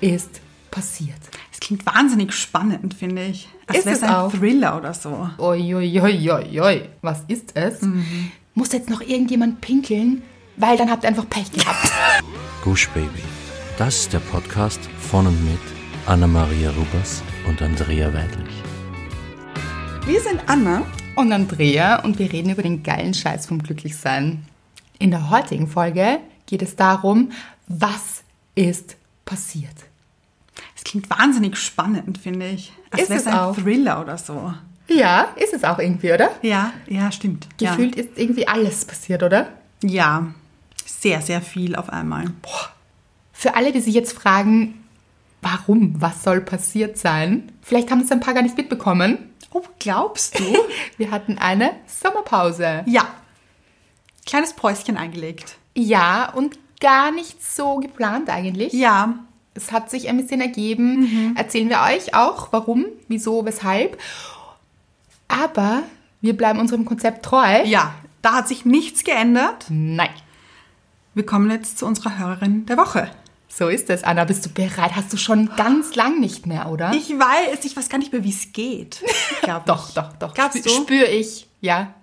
ist passiert? Es klingt wahnsinnig spannend, finde ich. Als Ist wäre es ein auch. Thriller oder so. Oi, oi, oi, oi, oi. Was ist es? Muss jetzt noch irgendjemand pinkeln? Weil dann habt ihr einfach Pech gehabt. Gush Baby. Das ist der Podcast von und mit Anna-Maria Rubers und Andrea Weidlich. Wir sind Anna. und Andrea und wir reden über den geilen Scheiß vom Glücklichsein. In der heutigen Folge geht es darum, was ist passiert. Klingt wahnsinnig spannend, finde ich. Als Ist wäre es ein auch. Thriller oder so. Ja, ist es auch irgendwie, oder? Ja, ja, stimmt. Gefühlt ist irgendwie alles passiert, oder? Ja. ja, sehr, sehr viel auf einmal. Für alle, die sich jetzt fragen, warum, was soll passiert sein? Vielleicht haben es ein paar gar nicht mitbekommen. Oh, glaubst du? Wir hatten eine Sommerpause. ja. Kleines Päuschen eingelegt. Ja, und gar nicht so geplant eigentlich. Ja, Es hat sich ein bisschen ergeben. Erzählen wir euch auch, warum, wieso, weshalb. Aber wir bleiben unserem Konzept treu. ja. Da hat sich nichts geändert. Nein. Wir kommen jetzt zu unserer Hörerin der Woche. So ist es, Anna. Bist du bereit? Hast du schon ganz lang nicht mehr, oder? Ich weiß, ich weiß gar nicht mehr, wie es geht. Doch, doch, doch. Glaubst du? Spür ich, ja.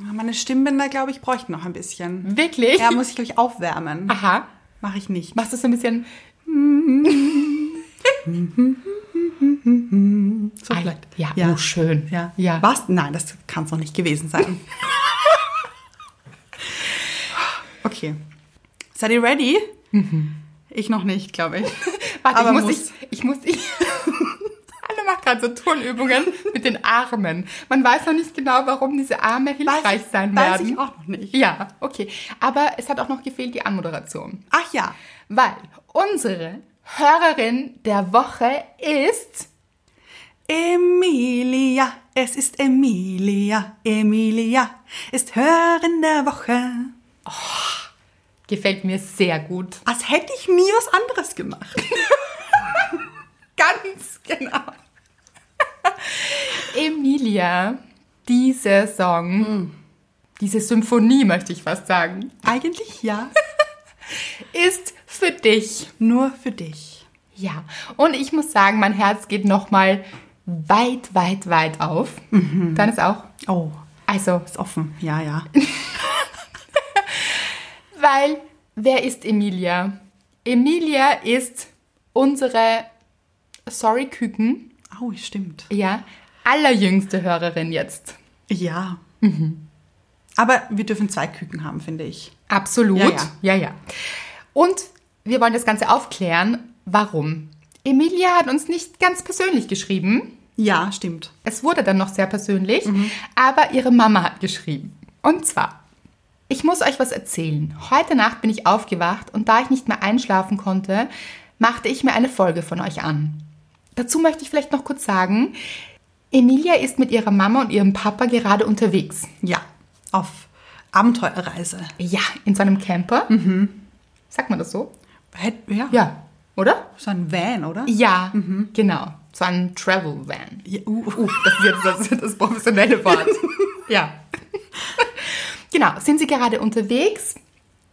Meine Stimmbänder, glaube ich, bräuchten noch ein bisschen. Wirklich? Ja, muss ich, glaube ich, aufwärmen. Aha. Mache ich nicht. Machst du so ein bisschen. So vielleicht. ja, ja. oh, schön. Ja. Ja. Was? Nein, das kann es noch nicht gewesen sein. okay. Seid ihr ready? Ich noch nicht, glaube ich. Warte, Aber ich muss, muss. ich, ich muss, ich. Anna macht gerade so Turnübungen mit den Armen. Man weiß noch nicht genau, warum diese Arme hilfreich sein weiß werden. ich auch noch nicht. Ja, okay. Aber es hat auch noch gefehlt die Anmoderation. Ach ja. Weil unsere Hörerin der Woche ist. Emilia, es ist Emilia. Emilia ist Hörerin der Woche. Gefällt mir sehr gut. Als hätte ich nie was anderes gemacht. Ganz genau. Emilia, dieser Song, diese Symphonie, möchte ich fast sagen, Eigentlich ja. ist für dich. Nur für dich. Ja, und ich muss sagen, mein Herz geht nochmal weit, weit, weit auf. Dann ist auch. Oh, Also, ist offen. Ja, ja. weil, wer ist Emilia? Emilia ist unsere, sorry Küken, Oh, stimmt. ja, allerjüngste Hörerin jetzt. Ja. Aber wir dürfen zwei Küken haben, finde ich. Absolut. Ja, ja. ja, ja. Und wir wollen das Ganze aufklären. Warum? Emilia hat uns nicht ganz persönlich geschrieben. Ja, stimmt. Es wurde dann noch sehr persönlich, aber ihre Mama hat geschrieben. Und zwar, ich muss euch was erzählen. Heute Nacht bin ich aufgewacht und da ich nicht mehr einschlafen konnte, machte ich mir eine Folge von euch an. Dazu möchte ich vielleicht noch kurz sagen, Emilia ist mit ihrer Mama und ihrem Papa gerade unterwegs. Ja, auf Abenteuerreise. Ja, in so einem Camper. Sagt man das so? Ja, Ja, oder? so ein Van, oder? Ja, genau. So ein Travel Van. Ja, uh, Uh, das ist jetzt das, das professionelle Wort. ja. genau, sind Sie gerade unterwegs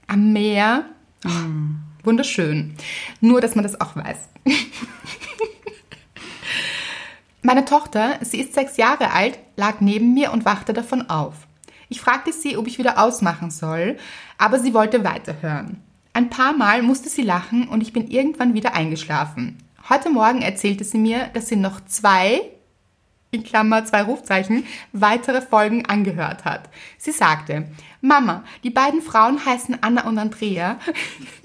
am Meer? Oh, Wunderschön. Nur, dass man das auch weiß. Meine Tochter, sie ist sechs Jahre alt, lag neben mir und wachte davon auf. Ich fragte sie, ob ich wieder ausmachen soll, aber sie wollte weiterhören. Ein paar Mal musste sie lachen und ich bin irgendwann wieder eingeschlafen. Heute Morgen erzählte sie mir, dass sie noch zwei, in Klammer zwei Rufzeichen, weitere Folgen angehört hat. Sie sagte, Mama, die beiden Frauen heißen Anna und Andrea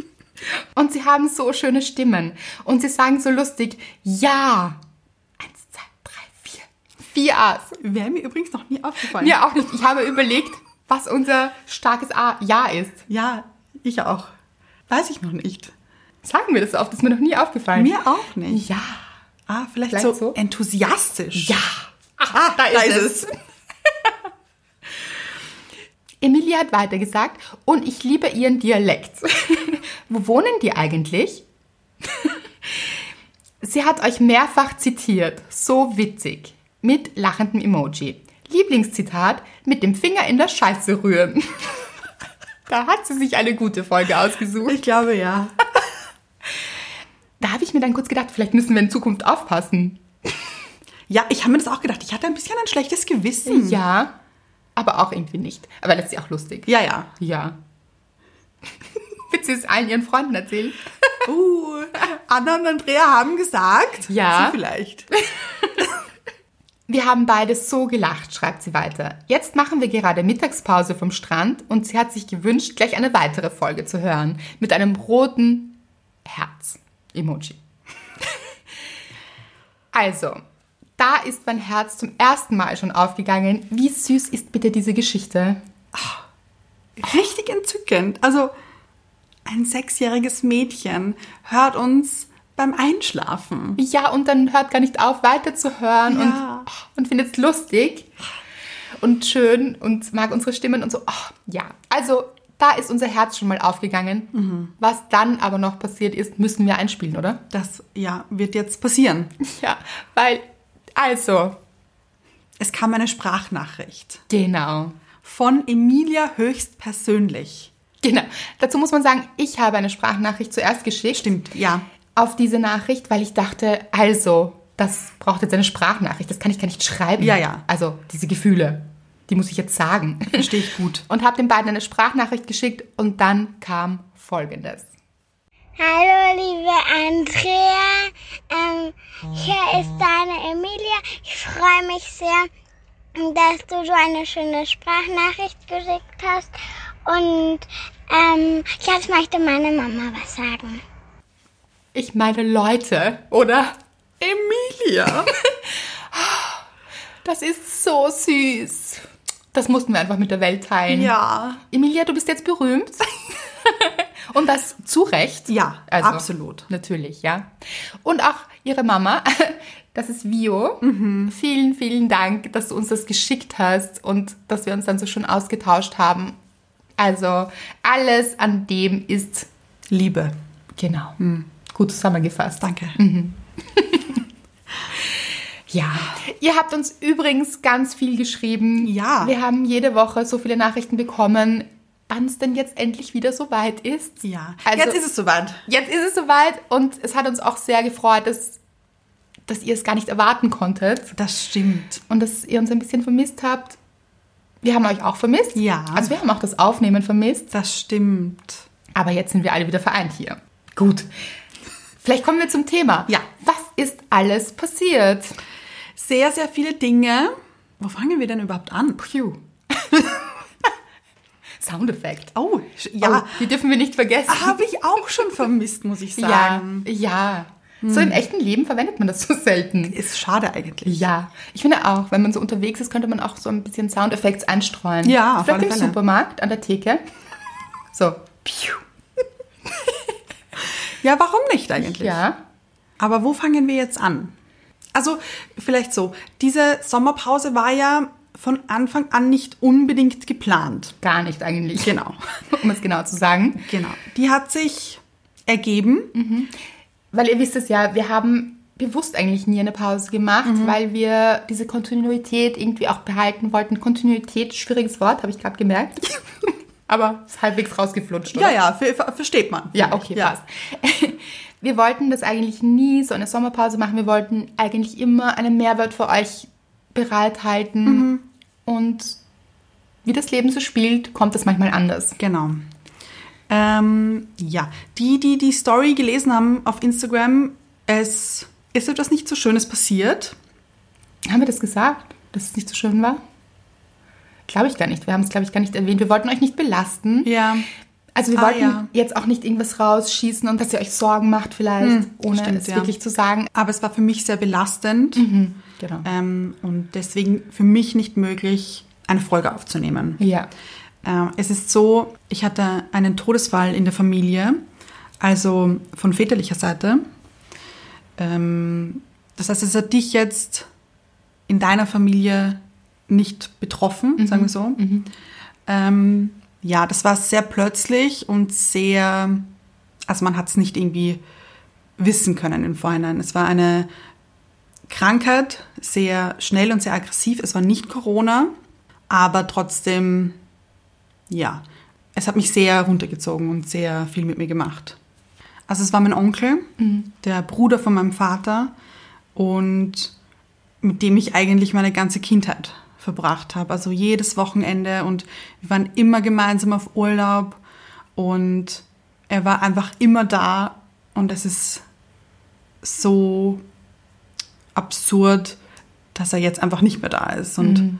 und sie haben so schöne Stimmen und sie sagen so lustig, ja. Eins, zwei, drei, vier. Vier A's. Wäre mir übrigens noch nie aufgefallen. Mir auch nicht. Ich habe überlegt, was unser starkes A Ja ist. Ja, ich auch. Weiß ich noch nicht. Sagen wir das oft, das ist mir noch nie aufgefallen. Mir auch nicht. Ja. Ah, vielleicht, Vielleicht so, so? enthusiastisch. Ja. Ah, da ist, es. Emilia hat weitergesagt, und ich liebe ihren Dialekt. Wo wohnen die eigentlich? Sie hat euch mehrfach zitiert. So witzig. Mit lachendem Emoji. Lieblingszitat, mit dem Finger in der Scheiße rühren. Da hat sie sich eine gute Folge ausgesucht. Ich glaube ja. da habe ich mir dann kurz gedacht, vielleicht müssen wir in Zukunft aufpassen. Ja, ich habe mir das auch gedacht. Ich hatte ein bisschen ein schlechtes Gewissen. Ja, aber auch irgendwie nicht. Aber das ist ja auch lustig. Ja, ja. Ja. Willst du es allen ihren Freunden erzählen? Uh, Anna und Andrea haben gesagt. Ja. Sie vielleicht. Wir haben beide so gelacht, schreibt sie weiter. Jetzt machen wir gerade Mittagspause vom Strand und sie hat sich gewünscht, gleich eine weitere Folge zu hören. Mit einem roten Herz-Emoji. Also, da ist mein Herz zum ersten Mal schon aufgegangen. Wie süß ist bitte diese Geschichte? Richtig entzückend. Also, ein sechsjähriges Mädchen hört uns beim Einschlafen. Ja, und dann hört gar nicht auf, weiterzuhören Ja. und, und findet es lustig und schön und mag unsere Stimmen und so. Oh, ja, also da ist unser Herz schon mal aufgegangen. Was dann aber noch passiert ist, müssen wir einspielen, oder? Das, ja, wird jetzt passieren. Ja, weil, also, Es kam eine Sprachnachricht genau. von Emilia höchstpersönlich. Genau. Dazu muss man sagen, ich habe eine Sprachnachricht zuerst geschickt. Stimmt, ja. Auf diese Nachricht, weil ich dachte, also, das braucht jetzt eine Sprachnachricht. Das kann ich gar nicht schreiben. Ja, ja. Also, diese Gefühle, die muss ich jetzt sagen. Verstehe ich gut. und habe den beiden eine Sprachnachricht geschickt und dann kam folgendes. Hallo, liebe Andrea. Ähm, hier ist deine Emilia. Ich freue mich sehr, dass du so eine schöne Sprachnachricht geschickt hast. Und ähm, jetzt möchte meine Mama was sagen. Ich meine Leute, oder? Emilia? Das ist so süß. Das mussten wir einfach mit der Welt teilen. ja. Emilia, du bist jetzt berühmt. Und das zu Recht. Ja, also, absolut. Natürlich, ja. Und auch ihre Mama, das ist Vio. Mhm. Vielen, vielen Dank, dass du uns das geschickt hast und dass wir uns dann so schön ausgetauscht haben. Also alles an dem ist Liebe. genau gut zusammengefasst. Danke. Ja, ihr habt uns übrigens ganz viel geschrieben. Ja. Wir haben jede Woche so viele Nachrichten bekommen, wann es denn jetzt endlich wieder so weit ist. Ja. Also, jetzt ist es soweit. Jetzt ist es soweit und es hat uns auch sehr gefreut, dass, dass ihr es gar nicht erwarten konntet Das stimmt. und dass ihr uns ein bisschen vermisst habt. Wir haben euch auch vermisst. Ja. Also wir haben auch das Aufnehmen vermisst. Das stimmt. Aber jetzt sind wir alle wieder vereint hier. Gut. Vielleicht kommen wir zum Thema. Ja. Was ist alles passiert? Sehr, sehr viele Dinge. Wo fangen wir denn überhaupt an? Phew. Soundeffekt. Oh, ja. Oh, die dürfen wir nicht vergessen. Habe ich auch schon vermisst, muss ich ja, sagen. ja. So im echten Leben verwendet man das so selten. Ist schade eigentlich. Ja, ich finde auch, wenn man so unterwegs ist, könnte man auch so ein bisschen Soundeffekts einstreuen. Ja, auf Vielleicht alle im Fälle. Supermarkt an der Theke. So. Piu. Ja, warum nicht eigentlich? Ja. Aber wo fangen wir jetzt an? Also, vielleicht so. Diese Sommerpause war ja von Anfang an nicht unbedingt geplant. Gar nicht eigentlich. Genau. Um es genau zu sagen. Genau. Die hat sich ergeben. Weil ihr wisst es ja, wir haben bewusst eigentlich nie eine Pause gemacht, Mhm. weil wir diese Kontinuität irgendwie auch behalten wollten. Kontinuität, schwieriges Wort, habe ich gerade gemerkt. Aber ist halbwegs rausgeflutscht, oder? Ja, ja, ver ver versteht man. Ja, okay, passt. Wir wollten das eigentlich nie so eine Sommerpause machen. Wir wollten eigentlich immer einen Mehrwert für euch bereithalten. Mhm. Und wie das Leben so spielt, kommt es manchmal anders. Genau. Ähm, ja, die, die die Story gelesen haben auf Instagram, es ist etwas nicht so Schönes passiert. Haben wir das gesagt, dass es nicht so schön war? Glaube ich gar nicht. Wir haben es, glaube ich, gar nicht erwähnt. Wir wollten euch nicht belasten. Ja. Also wir Ah, wollten ja. jetzt auch nicht irgendwas rausschießen und dass ihr euch Sorgen macht vielleicht, ohne stimmt, es ja. wirklich zu sagen. Aber es war für mich sehr belastend Genau. ähm, und deswegen für mich nicht möglich, eine Folge aufzunehmen. Ja. Ähm, es ist so, ich hatte einen Todesfall in der Familie, also von väterlicher Seite. Ähm, das heißt, es hat dich jetzt in deiner Familie nicht betroffen, sagen wir so. Ähm, ja, das war sehr plötzlich und sehr, also man hat es nicht irgendwie wissen können im Vorhinein. Es war eine Krankheit, sehr schnell und sehr aggressiv. Es war nicht Corona, aber trotzdem, ja, es hat mich sehr runtergezogen und sehr viel mit mir gemacht. Also es war mein Onkel, der Bruder von meinem Vater und mit dem ich eigentlich meine ganze Kindheit verbracht habe. Also jedes Wochenende und wir waren immer gemeinsam auf Urlaub und er war einfach immer da und es ist so absurd, dass er jetzt einfach nicht mehr da ist und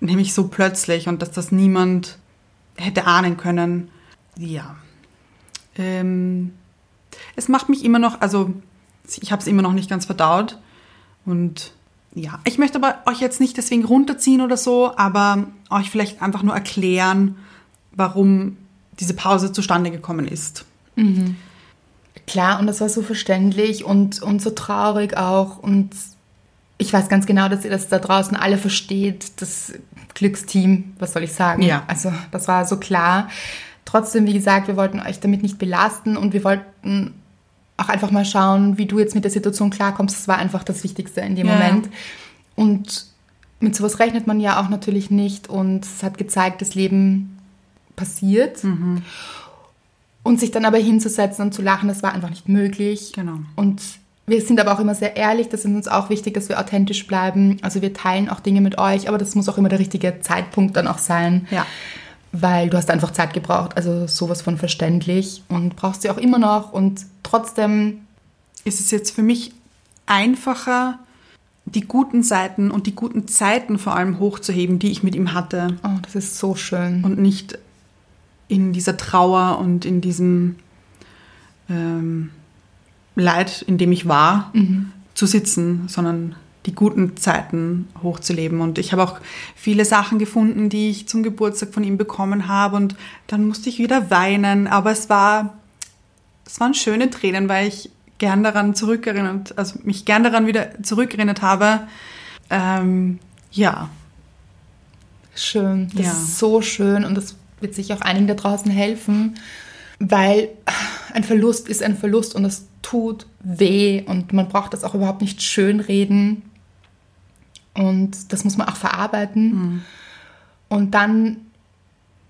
nämlich so plötzlich und dass das niemand hätte ahnen können. Ja. Ähm, es macht mich immer noch, also ich habe es immer noch nicht ganz verdaut und ja, ich möchte aber euch jetzt nicht deswegen runterziehen oder so, aber euch vielleicht einfach nur erklären, warum diese Pause zustande gekommen ist. Klar, und das war so verständlich und, und so traurig auch. Und ich weiß ganz genau, dass ihr das da draußen alle versteht. Das Glücksteam, was soll ich sagen? Ja. Also, das war so klar. Trotzdem, wie gesagt, wir wollten euch damit nicht belasten und wir wollten auch einfach mal schauen, wie du jetzt mit der Situation klarkommst. Das war einfach das Wichtigste in dem Ja. Moment. Und mit sowas rechnet man ja auch natürlich nicht. Und es hat gezeigt, das Leben passiert. Und sich dann aber hinzusetzen und zu lachen, das war einfach nicht möglich. Genau. Und wir sind aber auch immer sehr ehrlich, das ist uns auch wichtig, dass wir authentisch bleiben. Also wir teilen auch Dinge mit euch, aber das muss auch immer der richtige Zeitpunkt dann auch sein. Ja. Weil du hast einfach Zeit gebraucht, also sowas von verständlich und brauchst sie auch immer noch. Und trotzdem, Ist es jetzt für mich einfacher, die guten Seiten und die guten Zeiten vor allem hochzuheben, die ich mit ihm hatte. Oh, das ist so schön. und nicht in dieser Trauer und in diesem ähm, Leid, in dem ich war, zu sitzen, sondern die guten Zeiten hochzuleben. Und ich habe auch viele Sachen gefunden, die ich zum Geburtstag von ihm bekommen habe. Und dann musste ich wieder weinen. Aber es war, es waren schöne Tränen, weil ich gern daran zurückerinnert, also mich gern daran wieder zurückerinnert habe. Ähm, ja, Schön. Das Ja. ist so schön und das wird sich auch einigen da draußen helfen, weil ein Verlust ist ein Verlust und es tut weh und man braucht das auch überhaupt nicht schönreden und das muss man auch verarbeiten und dann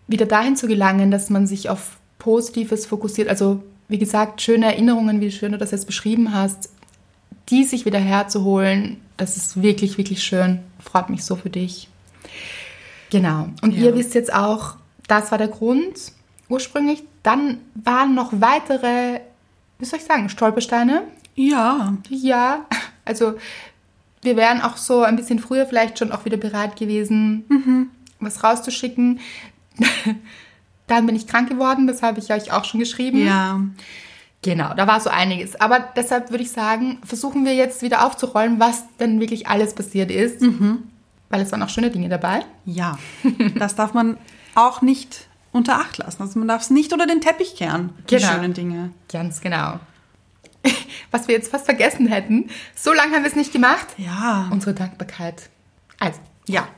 wieder dahin zu gelangen, dass man sich auf Positives fokussiert. Also wie gesagt, schöne Erinnerungen, wie schön du das jetzt beschrieben hast, die sich wieder herzuholen, das ist wirklich, wirklich schön. Freut mich so für dich. Genau. Und Ja. ihr wisst jetzt auch, das war der Grund ursprünglich. Dann waren noch weitere, wie soll ich sagen, Stolpersteine. ja, Ja, also wir wären auch so ein bisschen früher vielleicht schon auch wieder bereit gewesen, was rauszuschicken. Dann bin ich krank geworden, das habe ich euch auch schon geschrieben. ja. Genau, da war so einiges. Aber deshalb würde ich sagen, versuchen wir jetzt wieder aufzurollen, was denn wirklich alles passiert ist. Weil es waren auch schöne Dinge dabei. Ja, das darf man auch nicht unter Acht lassen. Also man darf es nicht unter den Teppich kehren, die Genau. schönen Dinge. Ganz genau. Was wir jetzt fast vergessen hätten, so lange haben wir es nicht gemacht. Ja, Unsere Dankbarkeit. Also, ja,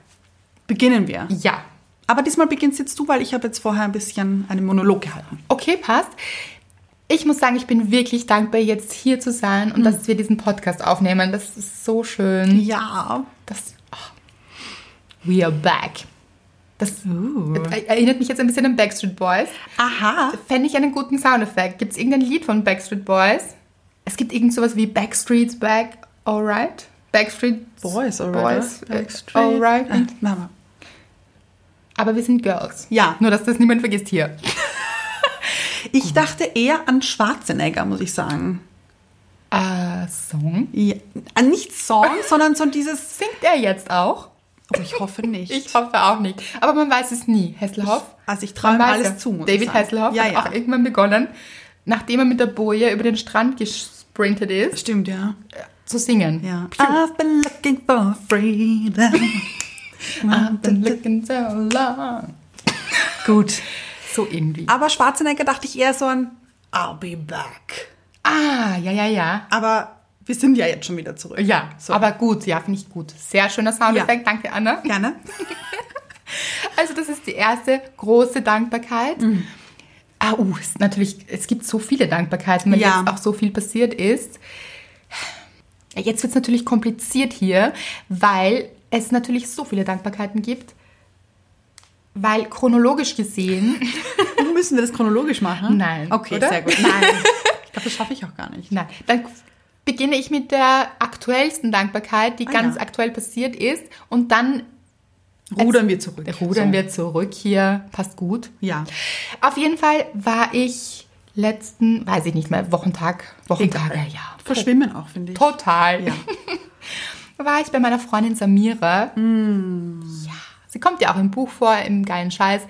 beginnen wir. ja. Aber diesmal beginnst jetzt du, weil ich habe jetzt vorher ein bisschen einen Monolog gehalten. Okay, passt. Ich muss sagen, ich bin wirklich dankbar, jetzt hier zu sein und dass wir diesen Podcast aufnehmen. Das ist so schön. Ja. Das, oh. We are back. Das Uh. erinnert mich jetzt ein bisschen an Backstreet Boys. Aha. Fände ich einen guten Soundeffekt. Gibt es irgendein Lied von Backstreet Boys? Es gibt irgend sowas wie Backstreet's Back, alright? Backstreet Boys, Boys, alright. äh, alright. Äh, na, Aber wir sind Girls. Ja. Nur, dass das niemand vergisst hier. ich dachte eher an Schwarzenegger, muss ich sagen. Äh, Song? Ja, an nicht Song, sondern so dieses. Singt er jetzt auch? Oh, ich hoffe nicht. Ich hoffe auch nicht. Aber man weiß es nie. Hasselhoff? also ich traue ihm alles ja. zu. Ich David. Hasselhoff ja, hat ja. auch irgendwann begonnen, nachdem er mit der Boje über den Strand gesprintet ist, Stimmt, ja. zu singen. Ja. I've been looking for freedom. I've been looking so long. Gut. So irgendwie. Aber Schwarzenegger dachte ich eher so an I'll be back. Ah, ja, ja, ja. Aber wir sind ja jetzt schon wieder zurück. Ja, So. aber gut, ja, finde ich gut. Sehr schöner Soundeffekt, danke Anna. Gerne. Also das ist die erste große Dankbarkeit. Mhm. Ah, uh, es ist natürlich, es gibt so viele Dankbarkeiten, weil Ja. jetzt auch so viel passiert ist. Jetzt wird es natürlich kompliziert hier, weil es natürlich so viele Dankbarkeiten gibt. Weil chronologisch gesehen, Müssen wir das chronologisch machen? nein. Okay, oder? sehr gut. Nein. Dafür schaffe ich auch gar nicht. Nein, dann beginne ich mit der aktuellsten Dankbarkeit, die Ah, ganz ja. aktuell passiert ist. Und dann Rudern wir zurück. rudern So. wir zurück hier. Passt gut. Ja. Auf jeden Fall war ich letzten, weiß ich nicht mehr, Wochentag, Wochentag, Egal. ja. Verschwimmen auch, finde ich. Total. Ja. war ich bei meiner Freundin Samira. Mm. Ja, sie kommt ja auch im Buch vor, im geilen Scheiß.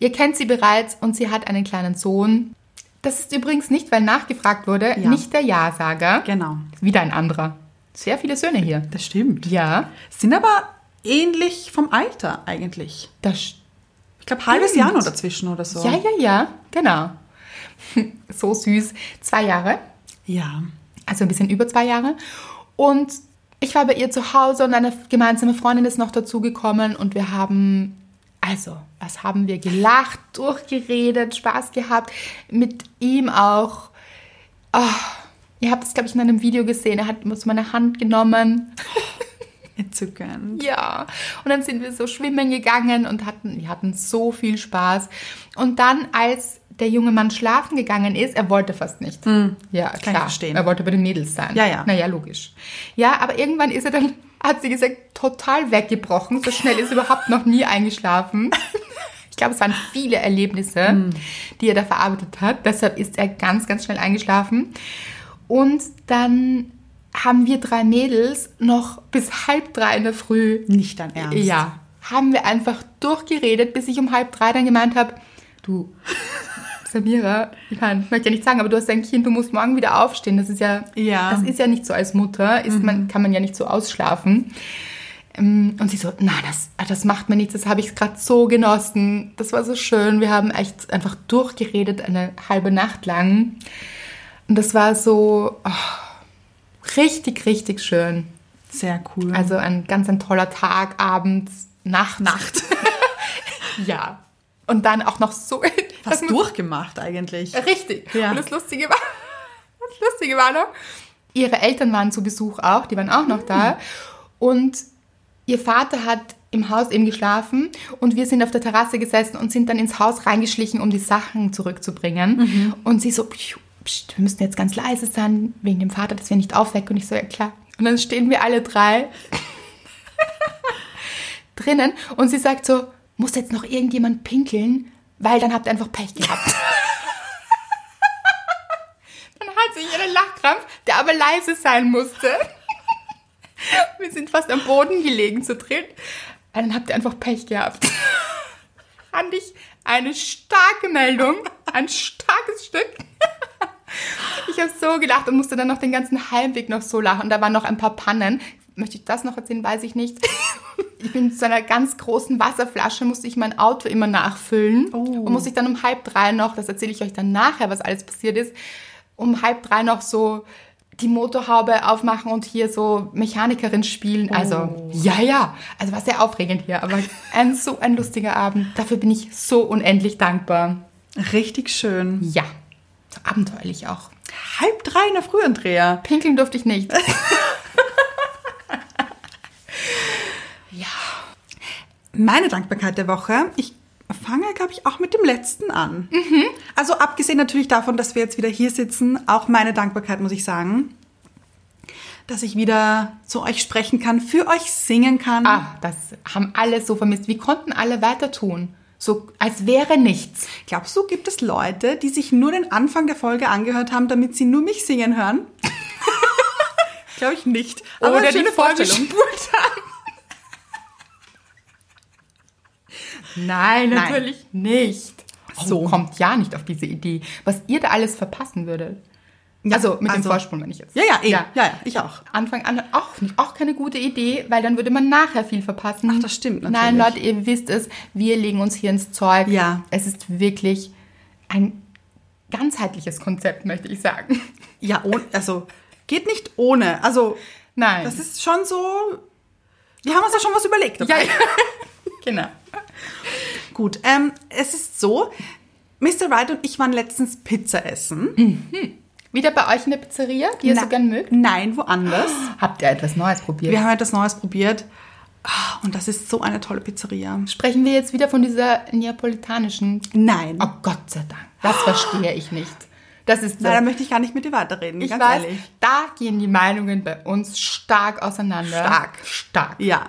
Ihr kennt sie bereits und sie hat einen kleinen Sohn. Das ist übrigens nicht, weil nachgefragt wurde, Ja. nicht der Ja-Sager. Genau. Wieder ein anderer. Sehr viele Söhne hier. Das stimmt. Ja, Sind aber ähnlich vom Alter eigentlich. das Ich glaube, halbes Jahr noch dazwischen oder so. Ja, ja, ja, genau. so süß. Zwei Jahre, Ja. also ein bisschen über zwei Jahre. Und ich war bei ihr zu Hause und eine gemeinsame Freundin ist noch dazugekommen und wir haben, also, was haben wir gelacht, durchgeredet, Spaß gehabt, mit ihm auch. Oh, ihr habt es, glaube ich, in einem Video gesehen. Er hat so meine Hand genommen. Entzückend. Ja, und dann sind wir so schwimmen gegangen und hatten, wir hatten so viel Spaß. Und dann, als der junge Mann schlafen gegangen ist, er wollte fast nicht. Ja, ich klar. verstehen. Er wollte bei den Mädels sein. Ja, ja. Naja, logisch. Ja, aber irgendwann ist er dann, hat sie gesagt, total weggebrochen. So schnell ist er überhaupt noch nie eingeschlafen. Ich glaube, es waren viele Erlebnisse, die er da verarbeitet hat. Deshalb ist er ganz, ganz schnell eingeschlafen. Und dann haben wir drei Mädels noch bis halb drei in der Früh Nicht dein Ernst. ja, haben wir einfach durchgeredet, bis ich um halb drei dann gemeint habe, du, Samira, ich, mein, ich möchte ja nicht sagen, aber du hast ein Kind, du musst morgen wieder aufstehen. Das ist ja, Ja. das ist ja nicht so als Mutter, ist man, kann man ja nicht so ausschlafen. Ähm, Und sie so, na, das, das macht mir nichts, das habe ich gerade so genossen. Das war so schön. Wir haben echt einfach durchgeredet, eine halbe Nacht lang. Und das war so oh, richtig, richtig schön. Sehr cool. Also ein ganz ein toller Tag, Abend, Nacht. Nacht. ja. Und dann auch noch so. Das- durchgemacht eigentlich. Richtig. Ja. Und das Lustige war, das Lustige war noch, ihre Eltern waren zu Besuch auch, die waren auch noch da. Und ihr Vater hat im Haus eben geschlafen und wir sind auf der Terrasse gesessen und sind dann ins Haus reingeschlichen, um die Sachen zurückzubringen. Und sie so, "Psst, psst, wir müssen jetzt ganz leise sein, wegen dem Vater, dass wir nicht aufwecken. Und ich so, ja klar. Und dann stehen wir alle drei drinnen und sie sagt so, muss jetzt noch irgendjemand pinkeln, weil dann habt ihr einfach Pech gehabt. dann hat sich einen Lachkrampf, der aber leise sein musste. Wir sind fast am Boden gelegen zu dritt. Dann habt ihr einfach Pech gehabt. Fand ich eine starke Meldung, ein starkes Stück. Ich habe so gelacht und musste dann noch den ganzen Heimweg noch so lachen. Und da waren noch ein paar Pannen. Möchte ich das noch erzählen, weiß ich nicht. Ich bin so einer ganz großen Wasserflasche, musste ich mein Auto immer nachfüllen. Oh. Und musste ich dann um halb drei noch, das erzähle ich euch dann nachher, was alles passiert ist, um halb drei noch so die Motorhaube aufmachen und hier so Mechanikerin spielen. Also, ja, ja. Also war sehr aufregend hier, aber ein so ein lustiger Abend. Dafür bin ich so unendlich dankbar. Richtig schön. Ja, abenteuerlich auch. Halb drei in der Früh, Andrea. Pinkeln durfte ich nicht. Meine Dankbarkeit der Woche. Ich fange, glaube ich, auch mit dem letzten an. Also abgesehen natürlich davon, dass wir jetzt wieder hier sitzen, auch meine Dankbarkeit, muss ich sagen, dass ich wieder zu euch sprechen kann, für euch singen kann. Ah, das haben alle so vermisst. Wie konnten alle weiter tun? So, als wäre nichts. Glaubst du, gibt es Leute, die sich nur den Anfang der Folge angehört haben, damit sie nur mich singen hören? Glaube ich nicht. Aber Oder eine die schöne Folge Vorstellung. Nein, Nein. natürlich nicht. So. So kommt ja nicht auf diese Idee. Was ihr da alles verpassen würdet. Also mit also- dem Vorsprung, wenn ich jetzt. Ja, ja, eh. ja, ja, ich auch. Anfang an auch, nicht, auch keine gute Idee, weil dann würde man nachher viel verpassen. Ach, das stimmt Nein, natürlich. Leute, ihr wisst es, wir legen uns hier ins Zeug. Ja. Es ist wirklich ein ganzheitliches Konzept, möchte ich sagen. Ja, ohne, also geht nicht ohne. Also Nein. das ist schon so. Wir haben uns da schon was überlegt. dabei. ja, ja. genau. Gut, ähm, es ist so, Mr. Wright und ich waren letztens Pizza essen. Wieder bei euch in der Pizzeria, die ihr Na- so gern mögt? Nein, woanders. Habt ihr etwas Neues probiert? Wir haben etwas Neues probiert. Ah, Und das ist so eine tolle Pizzeria. Sprechen wir jetzt wieder von dieser neapolitanischen? Nein. Oh Gott sei Dank. Das verstehe ich nicht. Das ist so. Na, da möchte ich gar nicht mit dir weiterreden, ich weiß, ehrlich. da gehen die Meinungen bei uns stark auseinander. Stark. Stark. Ja.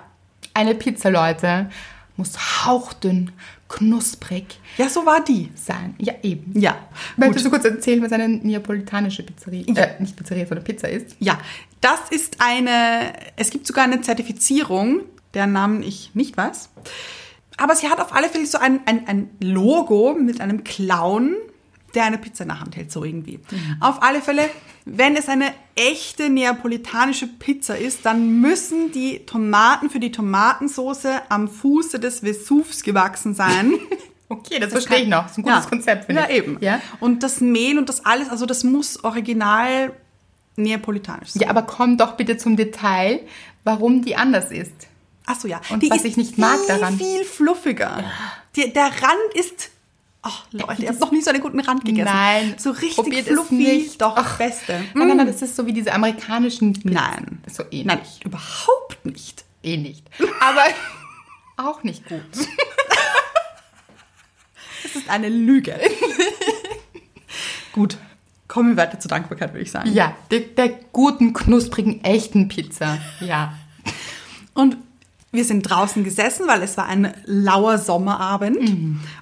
Eine Pizza, Leute, muss hauchdünn, knusprig Ja, so war die. sein. Ja, eben. Ja. Möchtest du kurz erzählen, was eine neapolitanische Pizzeria, äh, nicht Pizzeria, sondern Pizza ist? Ja, das ist eine, es gibt sogar eine Zertifizierung, deren Namen ich nicht weiß. Aber sie hat auf alle Fälle so ein, ein, ein Logo mit einem Clown, der eine Pizza in der Hand hält, so irgendwie. Auf alle Fälle, wenn es eine echte neapolitanische Pizza ist, dann müssen die Tomaten für die Tomatensoße am Fuße des Vesuvs gewachsen sein. Okay, das, verstehe ich noch. Das ist ein gutes Ja. Konzept, finde ja, ich. eben. Ja? Und das Mehl und das alles, also das muss original neapolitanisch sein. ja, aber komm doch bitte zum Detail, warum die anders ist. Ach so, ja. Und was ich nicht mag viel, daran. viel fluffiger. Die, der Rand ist... Oh, Leute, ihr habt noch nie so einen guten Rand gegessen. Nein, So richtig probiert fluffy. nicht. Doch, Ach. Beste. Nein, nein, nein, das ist so wie diese amerikanischen Pizzen. Nein. So ähnlich. Nein, überhaupt nicht. Eh nicht. Aber auch nicht gut. Das ist eine Lüge. Gut, kommen wir weiter zur Dankbarkeit, würde ich sagen. Ja, der, der guten, knusprigen, echten Pizza. Ja. Und wir sind draußen gesessen, weil es war ein lauer Sommerabend.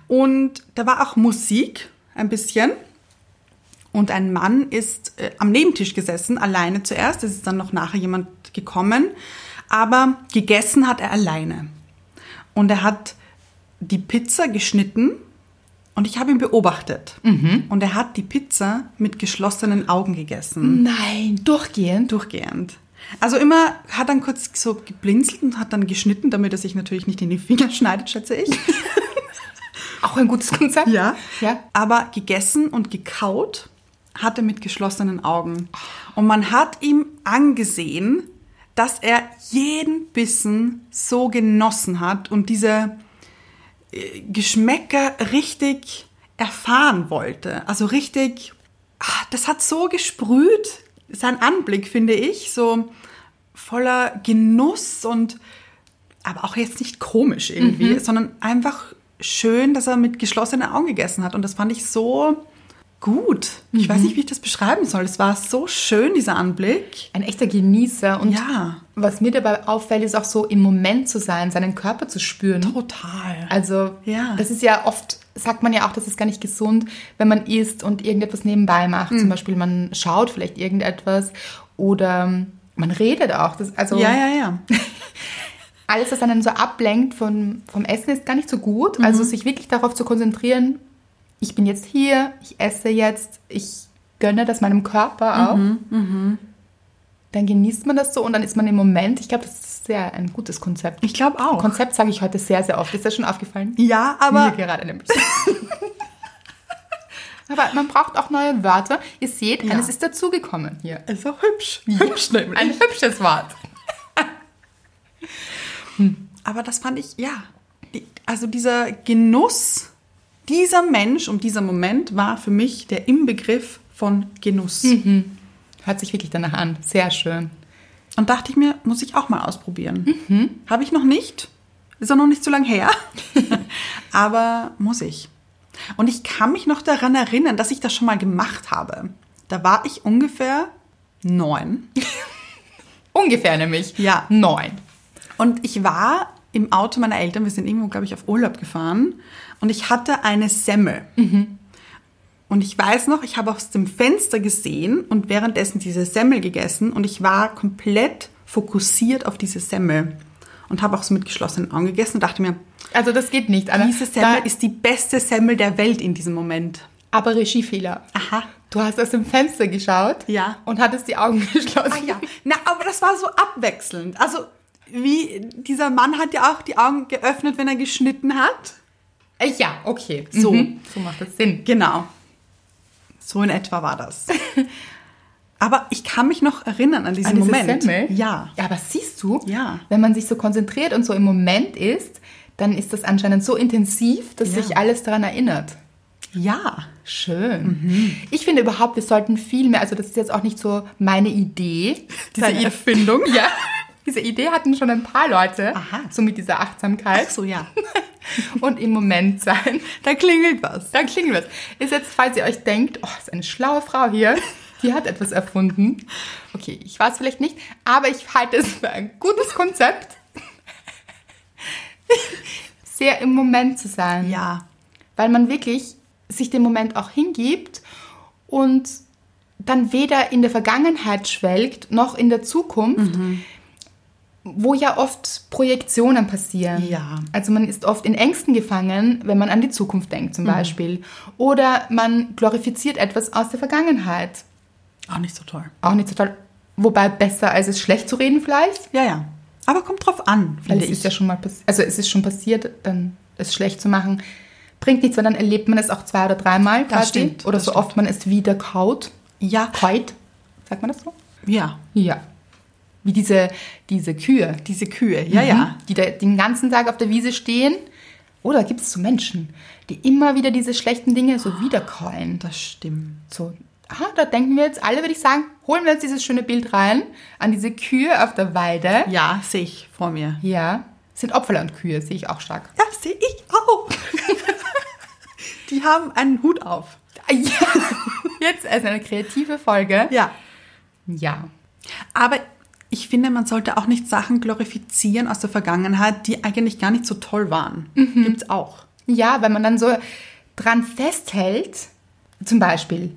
Und da war auch Musik, ein bisschen. Und ein Mann ist äh, am Nebentisch gesessen, alleine zuerst. Es ist dann noch nachher jemand gekommen. Aber gegessen hat er alleine. Und er hat die Pizza geschnitten und ich habe ihn beobachtet. Und er hat die Pizza mit geschlossenen Augen gegessen Nein, durchgehend. durchgehend. Also immer hat dann kurz so geblinzelt und hat dann geschnitten, damit er sich natürlich nicht in die Finger schneidet, schätze ich. Auch ein gutes Konzept. Ja. Ja. Aber gegessen und gekaut hat er mit geschlossenen Augen. Und man hat ihm angesehen, dass er jeden Bissen so genossen hat und diese äh, Geschmäcker richtig erfahren wollte. Also richtig, ah, das hat so gesprüht, sein Anblick, finde ich, so voller Genuss und aber auch jetzt nicht komisch irgendwie, sondern einfach schön, dass er mit geschlossenen Augen gegessen hat. Und das fand ich so gut. Ich weiß nicht, wie ich das beschreiben soll. Es war so schön, dieser Anblick. Ein echter Genießer. Und Ja. was mir dabei auffällt, ist auch so im Moment zu sein, seinen Körper zu spüren. Total. Also, Ja. das ist ja oft, sagt man ja auch, das ist gar nicht gesund, wenn man isst und irgendetwas nebenbei macht. Hm. Zum Beispiel, man schaut vielleicht irgendetwas oder man redet auch. Das, also, ja, ja, ja. alles, was einen so ablenkt von, vom Essen, ist gar nicht so gut. Also, sich wirklich darauf zu konzentrieren, ich bin jetzt hier, ich esse jetzt, ich gönne das meinem Körper auch. Dann genießt man das so und dann ist man im Moment. Ich glaube, das ist sehr ein gutes Konzept. Ich glaube auch. Konzept sage ich heute sehr, sehr oft. Ist das schon aufgefallen? Ja, aber Mir gerade nämlich. Aber man braucht auch neue Wörter. Ihr seht, Ja. eines ist dazugekommen hier. ist auch hübsch. Hübsch nämlich. Ein hübsches Wort. Aber das fand ich, ja, also dieser Genuss, dieser Mensch und dieser Moment war für mich der Inbegriff von Genuss. Hört sich wirklich danach an. Sehr schön. Und dachte ich mir, muss ich auch mal ausprobieren. Habe ich noch nicht. Ist auch noch nicht so lange her. Aber muss ich. Und ich kann mich noch daran erinnern, dass ich das schon mal gemacht habe. Da war ich ungefähr neun. Ungefähr nämlich. Ja. Neun. Und ich war im Auto meiner Eltern, wir sind irgendwo, glaube ich, auf Urlaub gefahren und ich hatte eine Semmel. Und ich weiß noch, ich habe aus dem Fenster gesehen und währenddessen diese Semmel gegessen und ich war komplett fokussiert auf diese Semmel und habe auch so mit geschlossenen Augen gegessen und dachte mir, Also das geht nicht. Anna. diese Semmel Da- ist die beste Semmel der Welt in diesem Moment. aber Regiefehler. Aha. Du hast aus dem Fenster geschaut Ja. und hattest die Augen geschlossen. Ah ja, na, aber das war so abwechselnd. Also wie dieser Mann hat ja auch die Augen geöffnet, wenn er geschnitten hat. Äh, Ja, okay. So. Mhm. So macht das Sinn. Genau. So in etwa war das. Aber ich kann mich noch erinnern an diesen An Moment. Semmel? Ja. Ja, aber siehst du, Ja. wenn man sich so konzentriert und so im Moment ist, dann ist das anscheinend so intensiv, dass Ja. sich alles daran erinnert. Ja. Schön. Ich finde überhaupt, wir sollten viel mehr, also das ist jetzt auch nicht so meine Idee. Diese Erfindung. Ja. Diese Idee hatten schon ein paar Leute, Aha. so mit dieser Achtsamkeit. Ach so, ja. und im Moment sein. Da klingelt was. Da klingelt was. Ist jetzt, falls ihr euch denkt, oh, ist eine schlaue Frau hier, die hat etwas erfunden. Okay, ich weiß vielleicht nicht, aber ich halte es für ein gutes Konzept. Sehr im Moment zu sein. Ja. Weil man wirklich sich dem Moment auch hingibt und dann weder in der Vergangenheit schwelgt, noch in der Zukunft, wo ja oft Projektionen passieren. Ja. Also man ist oft in Ängsten gefangen, wenn man an die Zukunft denkt zum Beispiel. Oder man glorifiziert etwas aus der Vergangenheit. Auch nicht so toll. Auch nicht so toll. Wobei besser, als es schlecht zu reden vielleicht. Ja, ja. Aber kommt drauf an, Weil finde es ich. ist ja schon mal passiert. Also es ist schon passiert, dann es schlecht zu machen, bringt nichts, weil dann erlebt man es auch zwei oder dreimal quasi. stimmt, oder das so oft man es wieder kaut. ja. Kaut. Sagt man das so? Ja. Ja. Wie diese, diese Kühe, Diese Kühe. Ja, ja. die da den ganzen Tag auf der Wiese stehen. Oder gibt es so Menschen, die immer wieder diese schlechten Dinge so wiederkäuen? Das stimmt. So, aha, da denken wir jetzt alle, würde ich sagen, holen wir uns dieses schöne Bild rein an diese Kühe auf der Weide. Ja, sehe ich vor mir. Ja, sind Opferlandkühe, sehe ich auch stark. Ja, sehe ich auch. Die haben einen Hut auf. Ja, jetzt als eine kreative Folge. Ja. Ja. Aber ich finde, man sollte auch nicht Sachen glorifizieren aus der Vergangenheit, die eigentlich gar nicht so toll waren. Gibt's auch. Ja, weil man dann so dran festhält, zum Beispiel,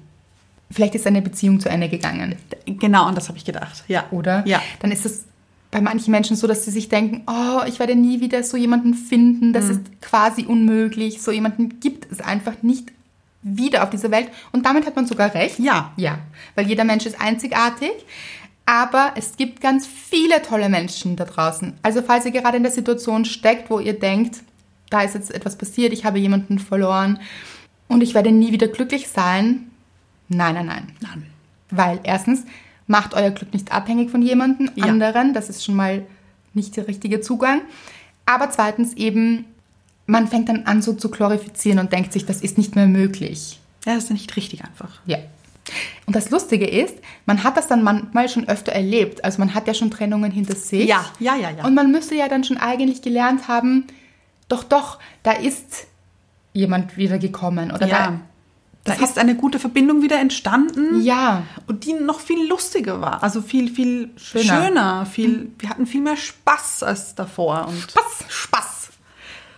vielleicht ist eine Beziehung zu Ende gegangen, Genau, und das habe ich gedacht. Ja. oder? Ja. Dann ist es bei manchen Menschen so, dass sie sich denken, oh, ich werde nie wieder so jemanden finden, das ist quasi unmöglich, so jemanden gibt es einfach nicht wieder auf dieser Welt. Und damit hat man sogar recht. Ja. Ja, weil jeder Mensch ist einzigartig. Aber es gibt ganz viele tolle Menschen da draußen. Also falls ihr gerade in der Situation steckt, wo ihr denkt, da ist jetzt etwas passiert, ich habe jemanden verloren und ich werde nie wieder glücklich sein. Nein, nein, nein. Nein. Weil erstens macht euer Glück nicht abhängig von jemandem Ja. anderen. Das ist schon mal nicht der richtige Zugang. Aber zweitens eben, man fängt dann an so zu glorifizieren und denkt sich, das ist nicht mehr möglich. Ja, das ist nicht richtig einfach. Ja. Und das Lustige ist, man hat das dann manchmal schon öfter erlebt. Also man hat ja schon Trennungen hinter sich. Ja, ja, ja, ja. Und man müsste ja dann schon eigentlich gelernt haben, doch, doch, da ist jemand wieder gekommen. Oder ja. Da ist eine gute Verbindung wieder entstanden. da, ja, Und die noch viel lustiger war. Also viel, viel Schöner. schöner. viel, wir hatten viel mehr Spaß als davor. Und Spaß, Spaß.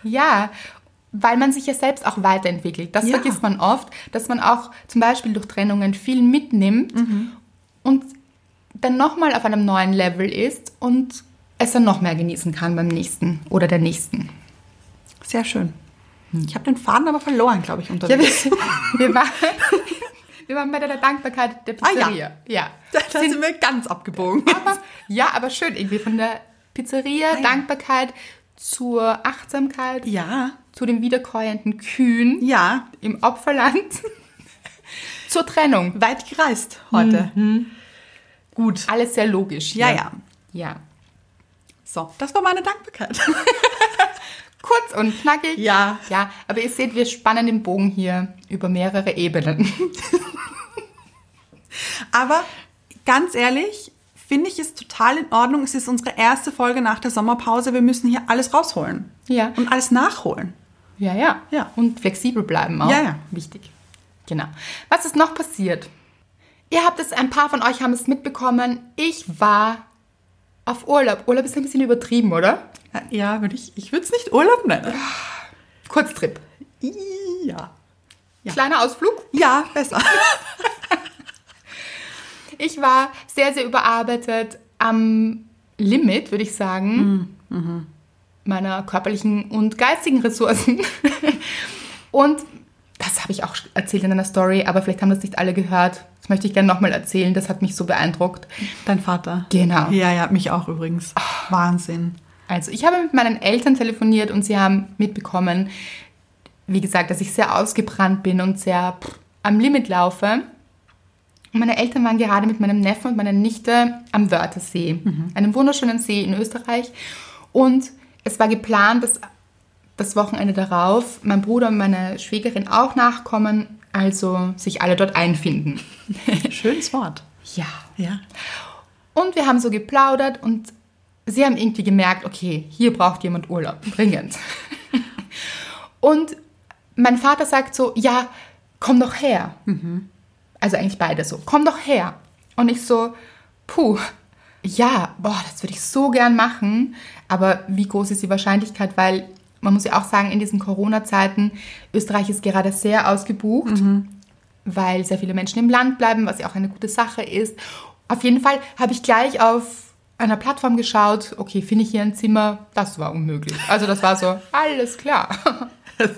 Ja, weil man sich ja selbst auch weiterentwickelt. Das Ja. vergisst man oft, dass man auch zum Beispiel durch Trennungen viel mitnimmt und dann nochmal auf einem neuen Level ist und es dann noch mehr genießen kann beim nächsten oder der nächsten. Sehr schön. Ich habe den Faden aber verloren, glaube ich, Ja, unterwegs. wir, wir, waren, wir waren bei der Dankbarkeit der Ah, ja. Pizzeria. ja. Da, da sind wir ganz abgebogen. Aber, ja, aber schön irgendwie von der Pizzeria, ja. Dankbarkeit zur Achtsamkeit, Ja, zu den wiederkäuenden Kühen ja. im Opferland, zur Trennung. Weit gereist heute. Gut. Alles sehr logisch. Ja, hier. ja. Ja. So, das war meine Dankbarkeit. Kurz und knackig. Ja. Ja, aber ihr seht, wir spannen den Bogen hier über mehrere Ebenen. Aber ganz ehrlich, finde ich es total in Ordnung. Es ist unsere erste Folge nach der Sommerpause. Wir müssen hier alles rausholen. Ja. Und alles nachholen. Ja, ja. Ja. Und flexibel bleiben auch. Ja, ja. Wichtig. Genau. Was ist noch passiert? Ihr habt es, ein paar von euch haben es mitbekommen. Ich war auf Urlaub. Urlaub ist ein bisschen übertrieben, oder? Ja, würde ich, ich würde es nicht Urlaub nennen. Kurztrip. Ja. Ja. Kleiner Ausflug. Ja, besser. Ich war sehr, sehr überarbeitet am Limit, würde ich sagen, meiner körperlichen und geistigen Ressourcen. und das habe ich auch erzählt in einer Story, aber vielleicht haben das nicht alle gehört. Das möchte ich gerne nochmal erzählen. Das hat mich so beeindruckt. Dein Vater. Genau. Ja, ja, mich auch übrigens. Wahnsinn. Also ich habe mit meinen Eltern telefoniert und sie haben mitbekommen, wie gesagt, dass ich sehr ausgebrannt bin und sehr pff, am Limit laufe. Und meine Eltern waren gerade mit meinem Neffen und meiner Nichte am Wörthersee, einem wunderschönen See in Österreich. Und es war geplant, dass das Wochenende darauf mein Bruder und meine Schwägerin auch nachkommen, also sich alle dort einfinden. Schönes Wort. ja. Ja. Und wir haben so geplaudert und sie haben irgendwie gemerkt, okay, hier braucht jemand Urlaub, dringend. Und mein Vater sagt so, ja, komm doch her. Also eigentlich beide so, komm doch her. Und ich so, puh, ja, boah, das würde ich so gern machen. Aber wie groß ist die Wahrscheinlichkeit? Weil man muss ja auch sagen, in diesen Corona-Zeiten, Österreich ist gerade sehr ausgebucht, weil sehr viele Menschen im Land bleiben, was ja auch eine gute Sache ist. Auf jeden Fall habe ich gleich auf einer Plattform geschaut, okay, finde ich hier ein Zimmer? Das war unmöglich. Also das war so, alles klar.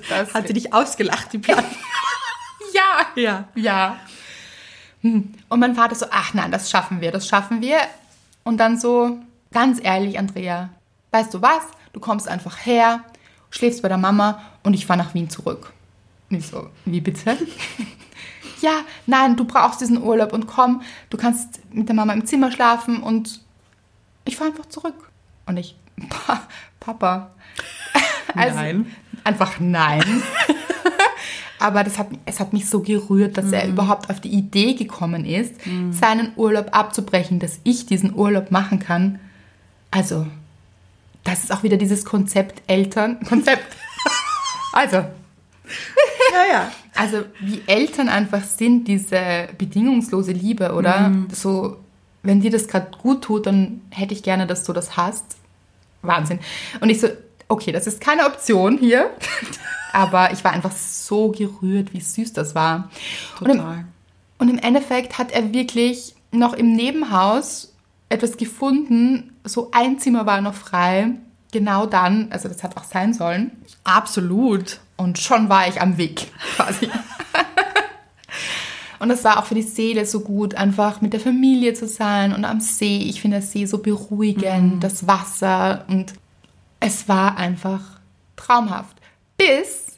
Das Hat sie dich ausgelacht, die Platte? ja, ja. ja. Hm. Und mein Vater so, ach nein, das schaffen wir, das schaffen wir. Und dann so, ganz ehrlich, Andrea, weißt du was? Du kommst einfach her, schläfst bei der Mama und ich fahre nach Wien zurück. Und ich so, wie bitte? ja, nein, du brauchst diesen Urlaub und komm, du kannst mit der Mama im Zimmer schlafen und ich fahre einfach zurück. Und ich, pa Papa. Also, Nein. Einfach nein. Aber das hat, es hat mich so gerührt, dass er überhaupt auf die Idee gekommen ist, seinen Urlaub abzubrechen, dass ich diesen Urlaub machen kann. Also, das ist auch wieder dieses Konzept Eltern. Konzept. Also, Ja, ja. also wie Eltern einfach sind, diese bedingungslose Liebe, oder? So, wenn dir das gerade gut tut, dann hätte ich gerne, dass du das hast. Wahnsinn. Und ich so, okay, das ist keine Option hier. Aber ich war einfach so gerührt, wie süß das war. Und im, Total. und im Endeffekt hat er wirklich noch im Nebenhaus etwas gefunden. So ein Zimmer war noch frei. Genau dann, also das hat auch sein sollen. Absolut. Und schon war ich am Weg, quasi. und das war auch für die Seele so gut, einfach mit der Familie zu sein und am See. Ich finde der See so beruhigend, das Wasser und es war einfach traumhaft. Bis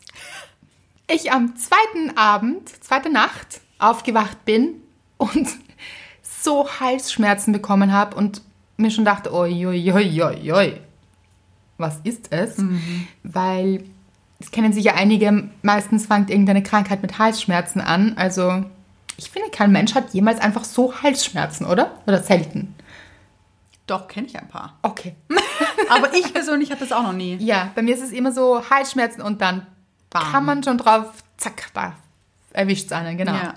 ich am zweiten Abend, zweite Nacht, aufgewacht bin und so Halsschmerzen bekommen habe und mir schon dachte, oi, oi, oi, oi, oi. Was ist es? Weil das kennen sicher einige, meistens fängt irgendeine Krankheit mit Halsschmerzen an. Also ich finde, kein Mensch hat jemals einfach so Halsschmerzen, oder? Oder selten. Doch, kenne ich ein paar. Okay. Aber ich persönlich hatte das auch noch nie. Ja, bei mir ist es immer so Halsschmerzen und dann Bam. kann man schon drauf, zack, da erwischt einen, genau. Ja.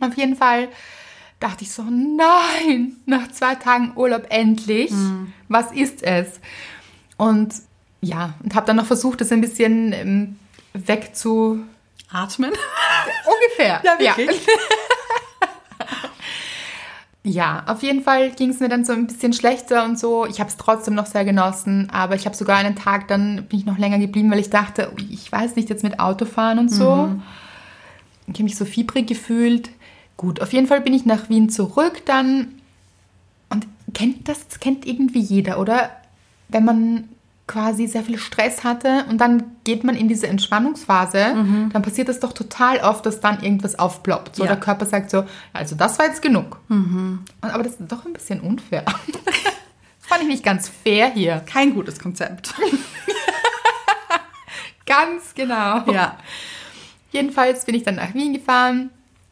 Auf jeden Fall dachte ich so, nein, nach zwei Tagen Urlaub endlich. Was ist es? Und ja, und habe dann noch versucht, das ein bisschen ähm, wegzu... Atmen? Ungefähr. Ja, wirklich. Ja, auf jeden Fall ging es mir dann so ein bisschen schlechter und so. Ich habe es trotzdem noch sehr genossen, aber ich habe sogar einen Tag, dann bin ich noch länger geblieben, weil ich dachte, ich weiß nicht, jetzt mit Autofahren und so. Ich habe mich so fiebrig gefühlt. Gut, auf jeden Fall bin ich nach Wien zurück dann. Und kennt das, das kennt irgendwie jeder, oder? Wenn man quasi sehr viel Stress hatte und dann geht man in diese Entspannungsphase, dann passiert es doch total oft, dass dann irgendwas aufploppt. So Ja. der Körper sagt so, also das war jetzt genug. Und, aber das ist doch ein bisschen unfair. das fand ich nicht ganz fair hier. Kein gutes Konzept. Ganz genau. Ja. Jedenfalls bin ich dann nach Wien gefahren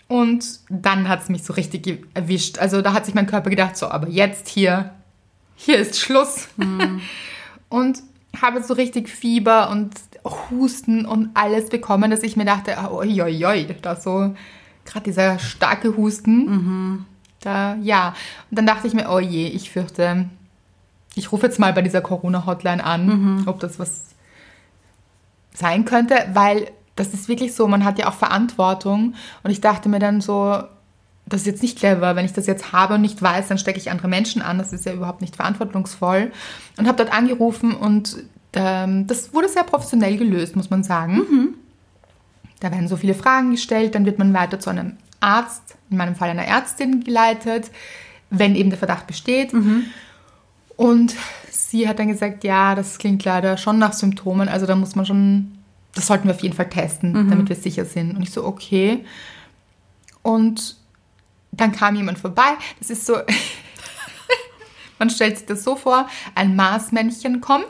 und dann hat es mich so richtig erwischt. Also da hat sich mein Körper gedacht, so, aber jetzt hier, hier ist Schluss. und habe so richtig Fieber und Husten und alles bekommen, dass ich mir dachte, oi, oi, da so, gerade dieser starke Husten. Da, ja. Und dann dachte ich mir, oh je, ich fürchte, ich rufe jetzt mal bei dieser Corona-Hotline an, ob das was sein könnte, weil das ist wirklich so, man hat ja auch Verantwortung und ich dachte mir dann so, das ist jetzt nicht clever, wenn ich das jetzt habe und nicht weiß, dann stecke ich andere Menschen an, das ist ja überhaupt nicht verantwortungsvoll und habe dort angerufen und ähm, das wurde sehr professionell gelöst, muss man sagen. Da werden so viele Fragen gestellt, dann wird man weiter zu einem Arzt, in meinem Fall einer Ärztin geleitet, wenn eben der Verdacht besteht. Und sie hat dann gesagt, ja, das klingt leider schon nach Symptomen, also da muss man schon, das sollten wir auf jeden Fall testen, damit wir sicher sind. Und ich so, okay. Und dann kam jemand vorbei, das ist so, man stellt sich das so vor, ein Marsmännchen kommt.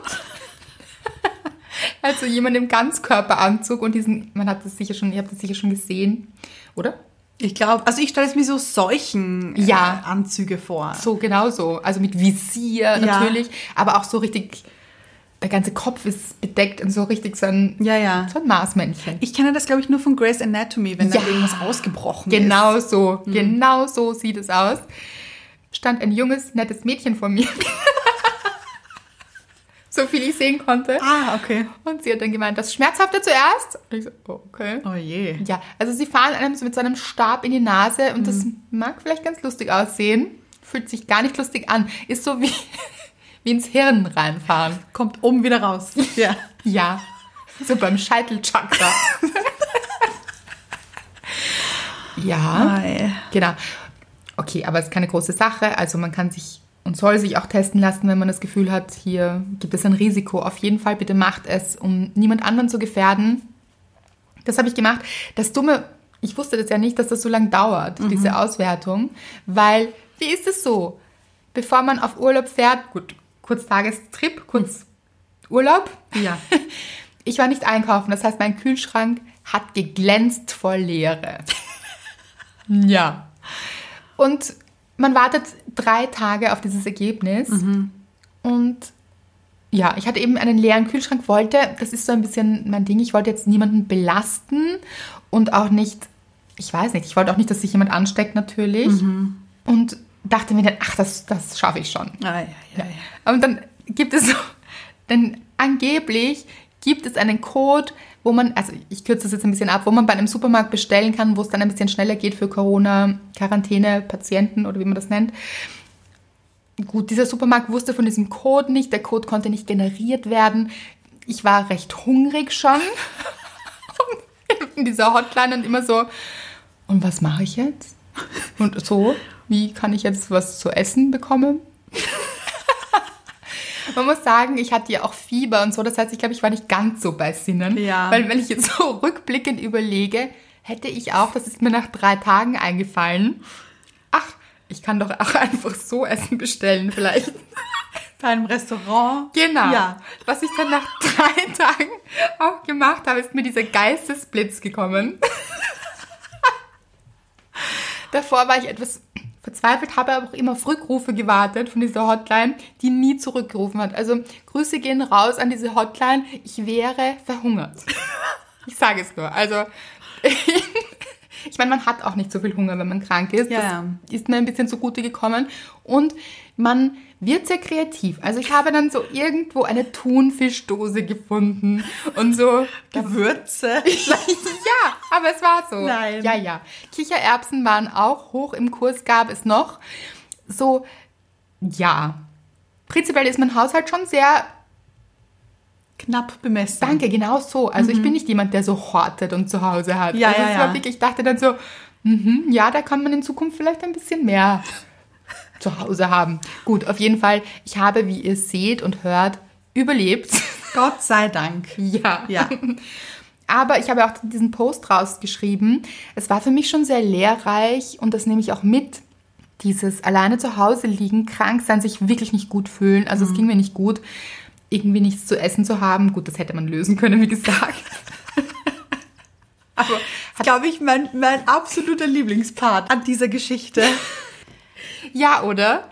Also jemand im Ganzkörperanzug und diesen, man hat das sicher schon, ihr habt das sicher schon gesehen, oder? Ich glaube, also ich stelle es mir so solchen äh, Ja. Anzüge vor. So genau so. Also mit Visier natürlich, aber auch so richtig der ganze Kopf ist bedeckt und so richtig so ein, Ja, ja. so ein Marsmännchen. Ich kenne das, glaube ich, nur von Grey's Anatomy, wenn da Ja. irgendwas ausgebrochen ist. Genau so, genau so sieht es aus. Stand ein junges, nettes Mädchen vor mir. so viel ich sehen konnte. Ah, okay. Und sie hat dann gemeint, das Schmerzhafte zuerst. Und ich so, oh, okay. Oh je. Ja, also sie fahren einem so mit so einem Stab in die Nase und das mag vielleicht ganz lustig aussehen. Fühlt sich gar nicht lustig an. Ist so wie, wie ins Hirn reinfahren. Kommt oben wieder raus. Ja. Ja, so beim Scheitelchakra. ja, Ei. genau. Okay, aber es ist keine große Sache. Also man kann sich und soll sich auch testen lassen, wenn man das Gefühl hat, hier gibt es ein Risiko. Auf jeden Fall bitte macht es, um niemand anderen zu gefährden. Das habe ich gemacht. Das Dumme, ich wusste das ja nicht, dass das so lange dauert, diese Auswertung, weil, wie ist es so? Bevor man auf Urlaub fährt, gut, kurz Tagestrip, kurz Urlaub. Ja. Ich war nicht einkaufen, das heißt, mein Kühlschrank hat geglänzt vor Leere. ja. Und man wartet drei Tage auf dieses Ergebnis. Und ja, ich hatte eben einen leeren Kühlschrank, wollte, das ist so ein bisschen mein Ding, ich wollte jetzt niemanden belasten und auch nicht, ich weiß nicht, ich wollte auch nicht, dass sich jemand ansteckt natürlich. Und dachte mir dann, ach, das, das schaffe ich schon. Ei, ei, ei. Und dann gibt es so, denn angeblich gibt es einen Code, wo man, also ich kürze das jetzt ein bisschen ab, wo man bei einem Supermarkt bestellen kann, wo es dann ein bisschen schneller geht für Corona-Quarantäne-Patienten oder wie man das nennt. Gut, dieser Supermarkt wusste von diesem Code nicht, der Code konnte nicht generiert werden. Ich war recht hungrig schon in dieser Hotline und immer so, und was mache ich jetzt? Und so, wie kann ich jetzt was zu essen bekommen? Man muss sagen, ich hatte ja auch Fieber und so. Das heißt, ich glaube, ich war nicht ganz so bei Sinnen. Ja. Weil wenn ich jetzt so rückblickend überlege, hätte ich auch, das ist mir nach drei Tagen eingefallen, ach, ich kann doch auch einfach so Essen bestellen vielleicht. Bei einem Restaurant. Genau. Ja. Was ich dann nach drei Tagen auch gemacht habe, ist mir dieser Geistesblitz gekommen. Davor war ich etwas verzweifelt, habe aber auch immer auf Rückrufe gewartet von dieser Hotline, die nie zurückgerufen hat. Also Grüße gehen raus an diese Hotline. Ich wäre verhungert. Ich sage es nur. Also ich meine, man hat auch nicht so viel Hunger, wenn man krank ist. Ja, das ja. ist mir ein bisschen zugute gekommen. Und man wird sehr kreativ. Also ich habe dann so irgendwo eine Thunfischdose gefunden und so. Gewürze. ja, aber es war so. Nein. Ja, ja. Kichererbsen waren auch hoch im Kurs, gab es noch. So, ja. Prinzipiell ist mein Haushalt schon sehr, Knapp bemessen. danke, genau so. Also ich bin nicht jemand, der so hortet und zu Hause hat. Mhm. Ja, also ja, ja. wirklich, ich dachte dann so, mhm, ja, da kann man in Zukunft vielleicht ein bisschen mehr zu Hause haben. Gut, auf jeden Fall, ich habe, wie ihr seht und hört, überlebt. Gott sei Dank. Ja. Ja. Aber ich habe auch diesen Post rausgeschrieben. Es war für mich schon sehr lehrreich und das nehme ich auch mit. Dieses alleine zu Hause liegen, krank sein, sich wirklich nicht gut fühlen. Also es ging mir nicht gut, irgendwie nichts zu essen zu haben. Gut, das hätte man lösen können, wie gesagt. Aber glaube ich, mein, mein absoluter Lieblingspart an dieser Geschichte. Ja, oder?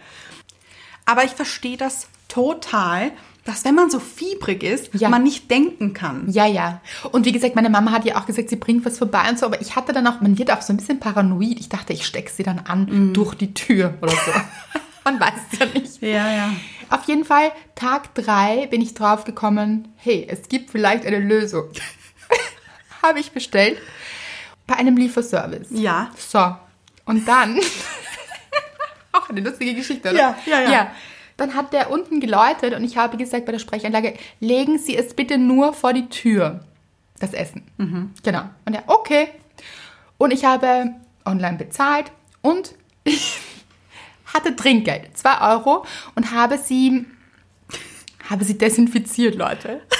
Aber ich verstehe das total, dass wenn man so fiebrig ist, Ja. man nicht denken kann. Ja, ja. Und wie gesagt, meine Mama hat ja auch gesagt, sie bringt was vorbei und so, aber ich hatte dann auch, man wird auch so ein bisschen paranoid. Ich dachte, ich stecke sie dann an durch die Tür oder so. man weiß es ja nicht. Ja, ja. Auf jeden Fall, Tag drei bin ich drauf gekommen, hey, es gibt vielleicht eine Lösung. Habe ich bestellt bei einem Lieferservice. Ja. So, und dann, auch eine lustige Geschichte, oder? Ja, ja, ja. ja. Dann hat der unten geläutet und ich habe gesagt bei der Sprechanlage, legen Sie es bitte nur vor die Tür, das Essen. Mhm. Genau. Und er, okay. Und ich habe online bezahlt und ich hatte Trinkgeld, 2 Euro, und habe sie, habe sie desinfiziert, Leute.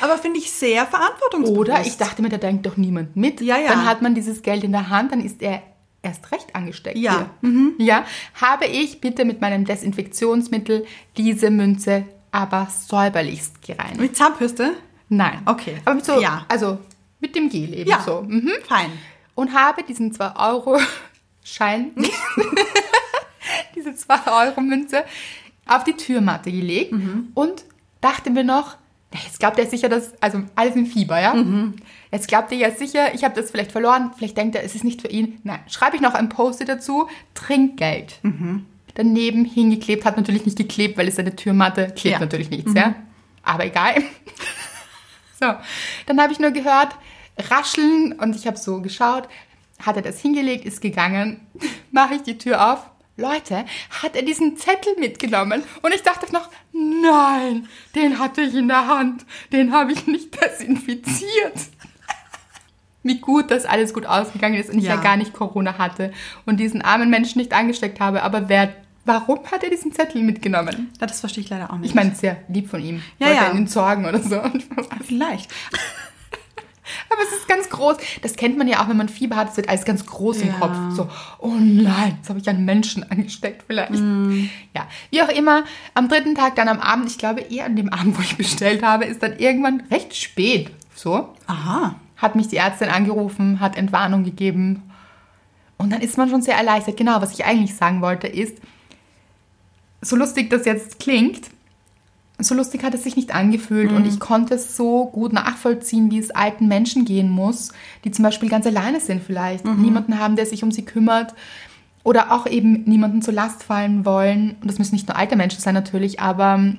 Aber finde ich sehr verantwortungsbewusst. Oder ich dachte mir, da denkt doch niemand mit. Ja, ja. Dann hat man dieses Geld in der Hand, dann ist er erst recht angesteckt. Ja. Mhm. Ja. Habe ich bitte mit meinem Desinfektionsmittel diese Münze aber säuberlichst gereinigt? Mit Zahnbürste? Nein. Okay. Aber mit so, Ja. also mit dem Gel eben Ja. so. Mhm. Fein. Und habe diesen 2-Euro-Schein, diese 2-Euro-Münze, auf die Türmatte gelegt und dachte mir noch, jetzt glaubt er sicher, dass, also alles im Fieber, ja? Jetzt glaubt er ja sicher, ich habe das vielleicht verloren, vielleicht denkt er, es ist nicht für ihn. Nein, schreibe ich noch ein Post dazu, Trinkgeld. Daneben hingeklebt, hat natürlich nicht geklebt, weil es eine Türmatte, klebt Ja. natürlich nichts, ja? Aber egal. so, dann habe ich nur gehört, rascheln und ich habe so geschaut, hat er das hingelegt, ist gegangen, mache ich die Tür auf. Leute, hat er diesen Zettel mitgenommen? Und ich dachte noch, nein, den hatte ich in der Hand, den habe ich nicht desinfiziert. Wie gut, dass alles gut ausgegangen ist und ich ja Ja. gar nicht Corona hatte und diesen armen Menschen nicht angesteckt habe. Aber wer, warum hat er diesen Zettel mitgenommen? Das verstehe ich leider auch nicht. Ich meine, sehr lieb von ihm. Ja, Wollte ja. ihn entsorgen oder so. vielleicht. Aber es ist ganz groß. Das kennt man ja auch, wenn man Fieber hat. Es wird alles ganz groß im Ja. Kopf. So, oh nein, jetzt habe ich einen Menschen angesteckt vielleicht. Ja, wie auch immer. Am dritten Tag, dann am Abend, ich glaube eher an dem Abend, wo ich bestellt habe, ist dann irgendwann recht spät. So, Aha. hat mich die Ärztin angerufen, hat Entwarnung gegeben. Und dann ist man schon sehr erleichtert. Genau, was ich eigentlich sagen wollte, ist, so lustig das jetzt klingt, so lustig hat es sich nicht angefühlt und ich konnte es so gut nachvollziehen, wie es alten Menschen gehen muss, die zum Beispiel ganz alleine sind vielleicht, niemanden haben, der sich um sie kümmert oder auch eben niemanden zur Last fallen wollen. Und das müssen nicht nur alte Menschen sein natürlich, aber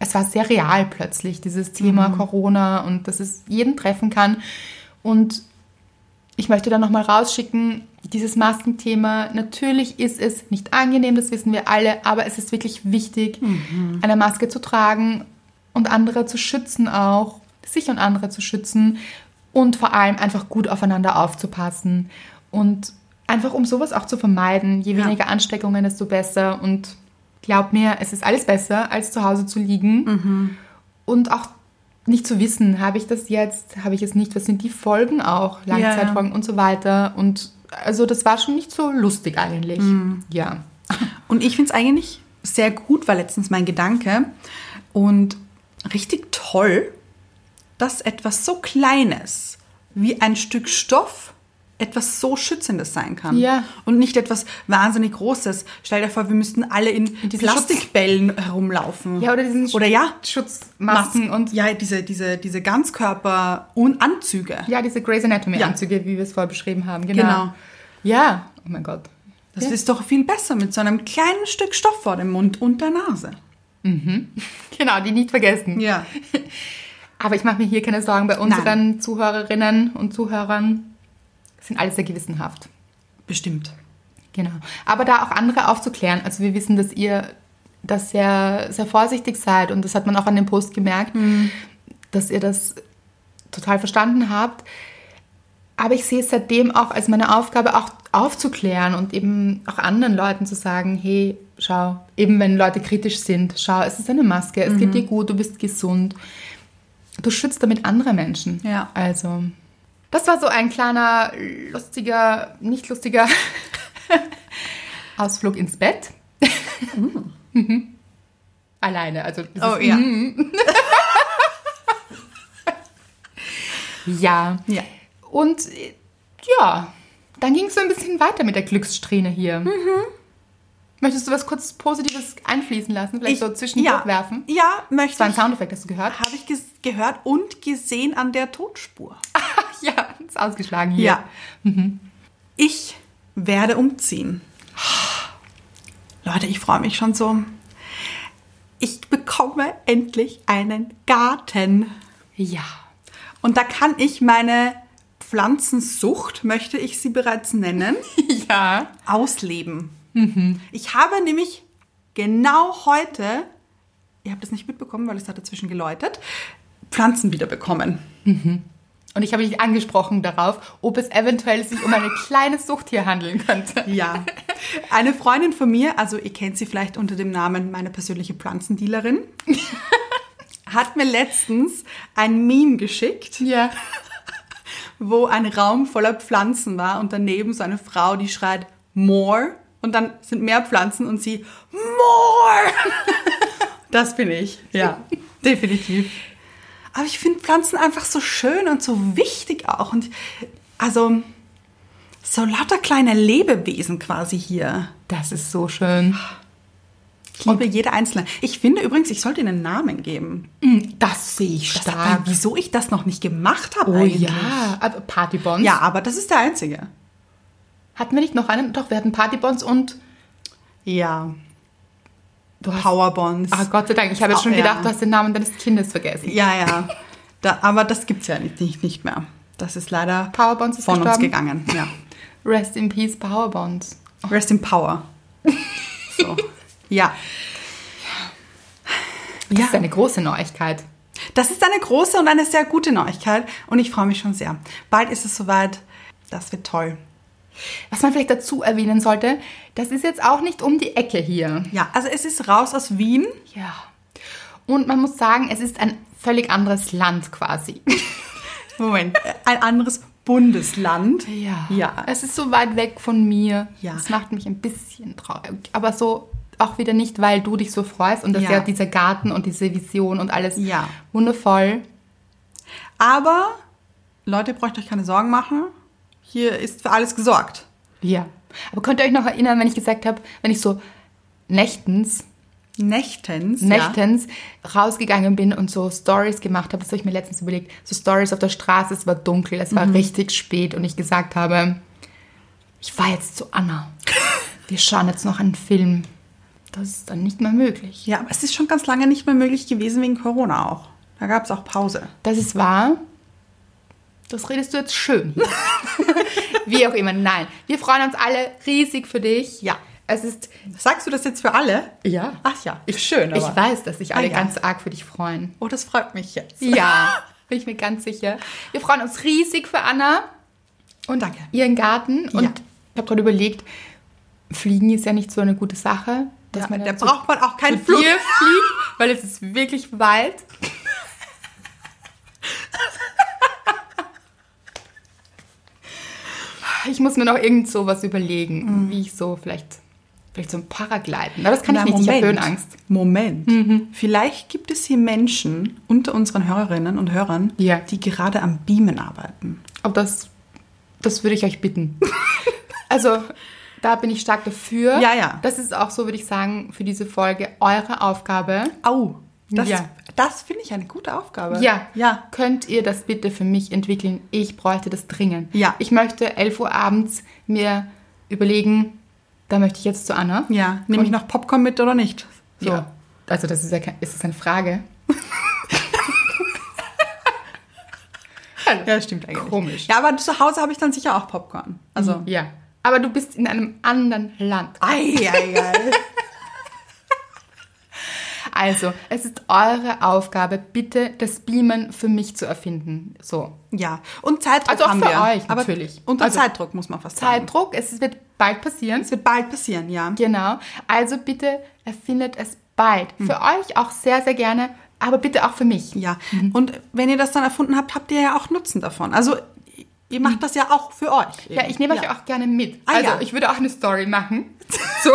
es war sehr real plötzlich, dieses Thema Corona und dass es jeden treffen kann. Und ich möchte da nochmal rausschicken, dieses Maskenthema, natürlich ist es nicht angenehm, das wissen wir alle, aber es ist wirklich wichtig, eine Maske zu tragen und andere zu schützen auch, sich und andere zu schützen und vor allem einfach gut aufeinander aufzupassen und einfach um sowas auch zu vermeiden. Je Ja. weniger Ansteckungen, desto besser und glaub mir, es ist alles besser, als zu Hause zu liegen und auch nicht zu wissen, habe ich das jetzt, habe ich es nicht, was sind die Folgen auch, Langzeitfolgen und so weiter. Und also das war schon nicht so lustig eigentlich. Ja. Und ich finde es eigentlich sehr gut, war letztens mein Gedanke. Und richtig toll, dass etwas so Kleines wie ein Stück Stoff etwas so Schützendes sein kann. Ja. Und nicht etwas wahnsinnig Großes. Stell dir vor, wir müssten alle in diesen Plastikbällen herumlaufen. Ja, oder diesen Oder ja, Schutzmasken und ja, diese, diese, diese Ganzkörper-Anzüge. ja, diese Grey's Anatomy Ja. Wie wir es vorher beschrieben haben. Genau. Genau. Ja, oh mein Gott. Das Ja. ist doch viel besser mit so einem kleinen Stück Stoff vor dem Mund und der Nase. Genau, die nicht vergessen. Ja. Aber ich mache mir hier keine Sorgen. Bei unseren Zuhörerinnen und Zuhörern sind alle sehr gewissenhaft. Bestimmt. Genau. Aber da auch andere aufzuklären. Also wir wissen, dass ihr das sehr, sehr vorsichtig seid und das hat man auch an dem Post gemerkt, dass ihr das total verstanden habt. Aber ich sehe es seitdem auch als meine Aufgabe, auch aufzuklären und eben auch anderen Leuten zu sagen, hey, schau, eben wenn Leute kritisch sind, schau, es ist eine Maske, es geht dir gut, du bist gesund. Du schützt damit andere Menschen. Ja. Also, das war so ein kleiner, lustiger, nicht lustiger Ausflug ins Bett. Mhm. Alleine, also Oh ja. ja. Ja. Und ja, dann ging es so ein bisschen weiter mit der Glückssträhne hier. Mhm. Möchtest du was kurz Positives einfließen lassen? Vielleicht so zwischendurch ja, werfen? Ja, möchte Das war ein ich. Soundeffekt, hast du gehört? Habe ich gehört und gesehen an der Totspur. ja, ist ausgeschlagen hier. Ja. Ich werde umziehen. Leute, ich freue mich schon so. Ich bekomme endlich einen Garten. Ja. Und da kann ich meine Pflanzensucht, möchte ich sie bereits nennen, Ja. ausleben. Ich habe nämlich genau heute, ihr habt das nicht mitbekommen, weil es hat dazwischen geläutet, Pflanzen wiederbekommen. Und ich habe dich angesprochen darauf, ob es eventuell sich um eine kleine Sucht hier handeln könnte. Ja. Eine Freundin von mir, also ihr kennt sie vielleicht unter dem Namen meine persönliche Pflanzendealerin, hat mir letztens ein Meme geschickt, Ja. wo ein Raum voller Pflanzen war und daneben so eine Frau, die schreit More und dann sind mehr Pflanzen und sie More. Das bin ich. Ja, definitiv. Aber ich finde Pflanzen einfach so schön und so wichtig auch und also so lauter kleine Lebewesen quasi hier. Das ist so schön. Ich liebe jede einzelne. Ich finde übrigens, ich sollte ihnen einen Namen geben. Das sehe ich stark. wieso ich das noch nicht gemacht habe Oh eigentlich. ja, aber Partybonds. Ja, aber das ist der einzige. Hatten wir nicht noch einen? Doch, wir hatten Partybonds und Ja. Powerbonds. Ah, Gott sei Dank, ich habe jetzt Oh, schon ja. gedacht, du hast den Namen deines Kindes vergessen. Ja, ja. Da, aber das gibt's ja nicht, nicht, nicht mehr. Das ist leider Powerbonds ist von uns gestorben. gegangen. Ja. Rest in Peace, Powerbonds. Rest in Power. So. Ja. Das Ja. ist eine große Neuigkeit. Das ist eine große und eine sehr gute Neuigkeit und ich freue mich schon sehr. Bald ist es soweit. Das wird toll. Was man vielleicht dazu erwähnen sollte, das ist jetzt auch nicht um die Ecke hier. Ja, also es ist raus aus Wien. Ja. Und man muss sagen, es ist ein völlig anderes Land quasi. Moment, ein anderes Bundesland. Ja. Ja. Es ist so weit weg von mir. Ja. Das macht mich ein bisschen traurig. Aber so auch wieder nicht, weil du dich so freust und das Ja. ja, dieser Garten und diese Vision und alles Ja. wundervoll. Aber, Leute, braucht euch keine Sorgen machen. Hier ist für alles gesorgt. Ja. Aber könnt ihr euch noch erinnern, wenn ich gesagt habe, wenn ich so nächtens, Nächtens. nächtens rausgegangen bin und so Stories gemacht habe, das habe ich mir letztens überlegt, so Stories auf der Straße, es war dunkel, es war richtig spät und ich gesagt habe, ich fahre jetzt zu Anna. Wir schauen jetzt noch einen Film. Das ist dann nicht mehr möglich. Ja, aber es ist schon ganz lange nicht mehr möglich gewesen wegen Corona auch. Da gab es auch Pause. Das ist wahr. Das redest du jetzt schön. Wie auch immer. Nein, wir freuen uns alle riesig für dich. Ja. Es ist, Sagst du das jetzt für alle? ja. Ach ja, ist schön. Aber. Ich weiß, dass sich alle Ah, ja. ganz arg für dich freuen. Oh, das freut mich jetzt. Ja, bin ich mir ganz sicher. Wir freuen uns riesig für Anna und Danke. ihren Garten. Und Ja. ich habe gerade überlegt, Fliegen ist ja nicht so eine gute Sache. Dass Ja, man da braucht man auch keinen Flug. dir fliegt, weil es ist wirklich weit. Ich muss mir noch irgend so was überlegen, wie ich so vielleicht, vielleicht so ein Paragliden. Aber das kann Na, ich nicht, ich habe Höhenangst. Moment. Mhm. Vielleicht gibt es hier Menschen unter unseren Hörerinnen und Hörern, Ja. die gerade am Beamen arbeiten. Aber das, das würde ich euch bitten. Also, da bin ich stark dafür. Ja, ja. Das ist auch so, würde ich sagen, für diese Folge eure Aufgabe. Au, das, Ja. Das finde ich eine gute Aufgabe. Ja. Ja. Könnt ihr das bitte für mich entwickeln? Ich bräuchte das dringend. Ja. Ich möchte 11 Uhr abends mir überlegen, da möchte ich jetzt zu Anna. Ja, nehme ich noch Popcorn mit oder nicht? So. Ja. Also, das ist ja kein, ist das eine Frage? Ja, stimmt eigentlich. Komisch. Ja, aber zu Hause habe ich dann sicher auch Popcorn. Also, Ja. Aber du bist in einem anderen Land. ei, ei, ei. Also, es ist eure Aufgabe, bitte das Beamen für mich zu erfinden. So. ja, und Zeitdruck Also auch haben für wir. euch aber natürlich. Unter Also Zeitdruck muss man fast sagen. Zeitdruck, es wird bald passieren. Es wird bald passieren, ja. Genau. Also bitte erfindet es bald. Für euch auch sehr, sehr gerne, aber bitte auch für mich. Hm. Ja, und wenn ihr das dann erfunden habt, habt ihr ja auch Nutzen davon. Also, ihr macht das ja auch für euch. Ja, ich nehme euch auch gerne mit. Ah, also ja. ich würde auch eine Story machen. So.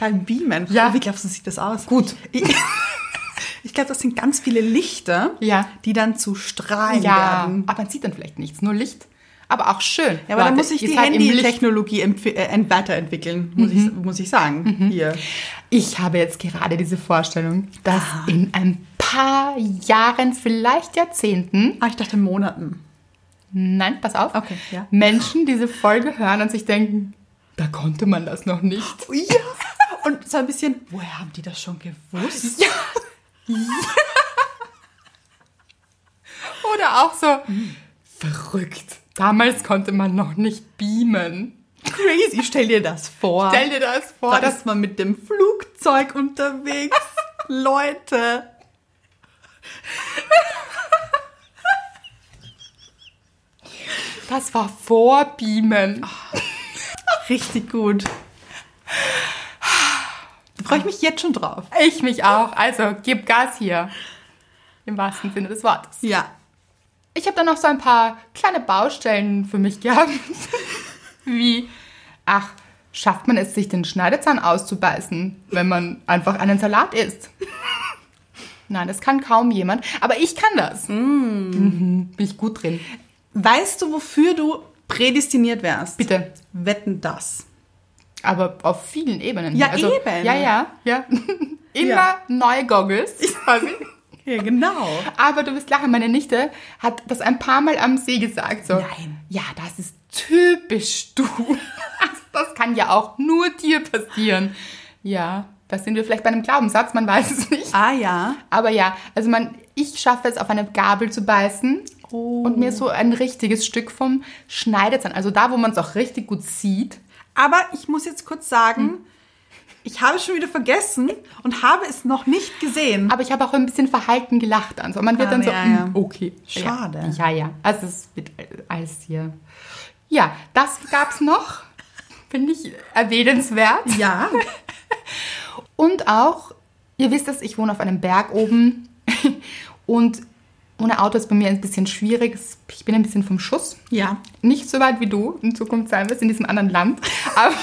Beim Beamen. Ja. Oh, wie glaubst du, sieht das aus? Gut. Ich, ich glaube, das sind ganz viele Lichter, Ja. die dann zu Strahlen Ja, werden. aber man sieht dann vielleicht nichts, nur Licht. Aber auch schön. Ja, aber da muss ich die. Handytechnologie äh, ent- weiterentwickeln, muss, ich, muss ich sagen. Hier. Ich habe jetzt gerade diese Vorstellung, dass in ein paar Jahren, vielleicht Jahrzehnten, Ah, ich dachte Monaten. Nein, pass auf, Okay, ja. Menschen diese Folge hören und sich denken, da konnte man das noch nicht. Ja. Und so ein bisschen, woher haben die das schon gewusst? Oder auch so, verrückt. Damals konnte man noch nicht beamen. Crazy, stell dir das vor. Stell dir das vor, da dass man mit dem Flugzeug unterwegs. Leute. Das war vor Beamen. Richtig gut. Da freue ich mich jetzt schon drauf. Ich mich auch. Also, gib Gas hier. Im wahrsten Sinne des Wortes. Ja. Ich habe dann noch so ein paar kleine Baustellen für mich gehabt. Wie, ach, schafft man es, sich den Schneidezahn auszubeißen, wenn man einfach einen Salat isst? Nein, das kann kaum jemand. Aber ich kann das. Mhm, bin ich gut drin. Weißt du, wofür du prädestiniert wärst? Bitte. Wetten das. Aber auf vielen Ebenen. Ja, eben. Ja, ja, ja. Immer Ja. neue Goggles. quasi. Ja, genau. Aber du wirst lachen, meine Nichte hat das ein paar Mal am See gesagt. So, Nein. Ja, das ist typisch du. Also, das kann ja auch nur dir passieren. Ja, da sind wir vielleicht bei einem Glaubenssatz, man weiß es nicht. Ah ja. Aber ja, also man, ich schaffe es, auf eine Gabel zu beißen Oh. und mir so ein richtiges Stück vom Schneidezahn, also da, wo man es auch richtig gut sieht. Aber ich muss jetzt kurz sagen, ich habe es schon wieder vergessen und habe es noch nicht gesehen. Aber ich habe auch ein bisschen verhalten gelacht. Also man wird Ah, dann so, ja, mm, ja. okay. Schade. Ja, ja. ja. Also es wird alles hier. Ja, das gab es noch. Finde ich erwähnenswert. Ja. Und auch, ihr wisst es, ich wohne auf einem Berg oben. Und ohne Auto ist bei mir ein bisschen schwierig. Ich bin ein bisschen vom Schuss. Ja. Nicht so weit wie du in Zukunft sein wirst, in diesem anderen Land. Aber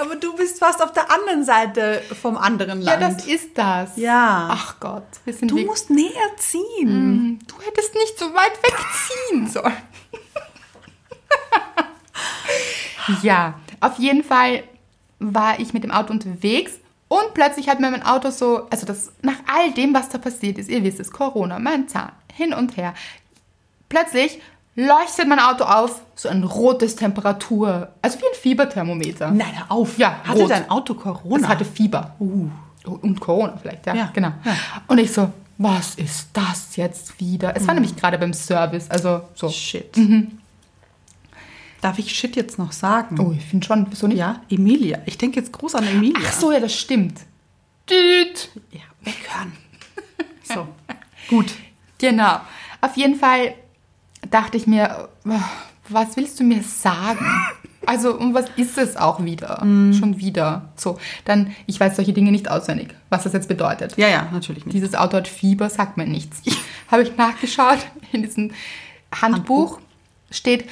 Aber du bist fast auf der anderen Seite vom anderen ja, Land. das ist das. Ja. Ach Gott, wir sind du wirklich- musst näher ziehen. Du hättest nicht so weit wegziehen sollen. ja, auf jeden Fall war ich mit dem Auto unterwegs und plötzlich hat mir mein Auto so, also das nach all dem, was da passiert ist, ihr wisst es, Corona, mein Zahn, hin und her. Plötzlich leuchtet mein Auto auf, so ein rotes Temperatur, also wie ein Fieberthermometer. Nein, hör auf. Ja, Hatte rot. dein Auto Corona? Es hatte Fieber. Uh. Und Corona vielleicht, ja. Ja, genau. ja. Und ich so, was ist das jetzt wieder? Es war nämlich gerade beim Service, also so. Shit. Darf ich Shit jetzt noch sagen? Oh, ich finde schon, wieso nicht? Ja, Emilia. Ich denke jetzt groß an Emilia. Ach so, ja, das stimmt. Düt. Ja, weghören. So, gut. Genau. Auf jeden Fall dachte ich mir, was willst du mir sagen? Also, und was ist es auch wieder? Schon wieder. So, dann, ich weiß solche Dinge nicht auswendig, was das jetzt bedeutet. Ja, ja, natürlich nicht. Dieses Auto hat Fieber, sagt mir nichts. Habe ich nachgeschaut, in diesem Handbuch steht,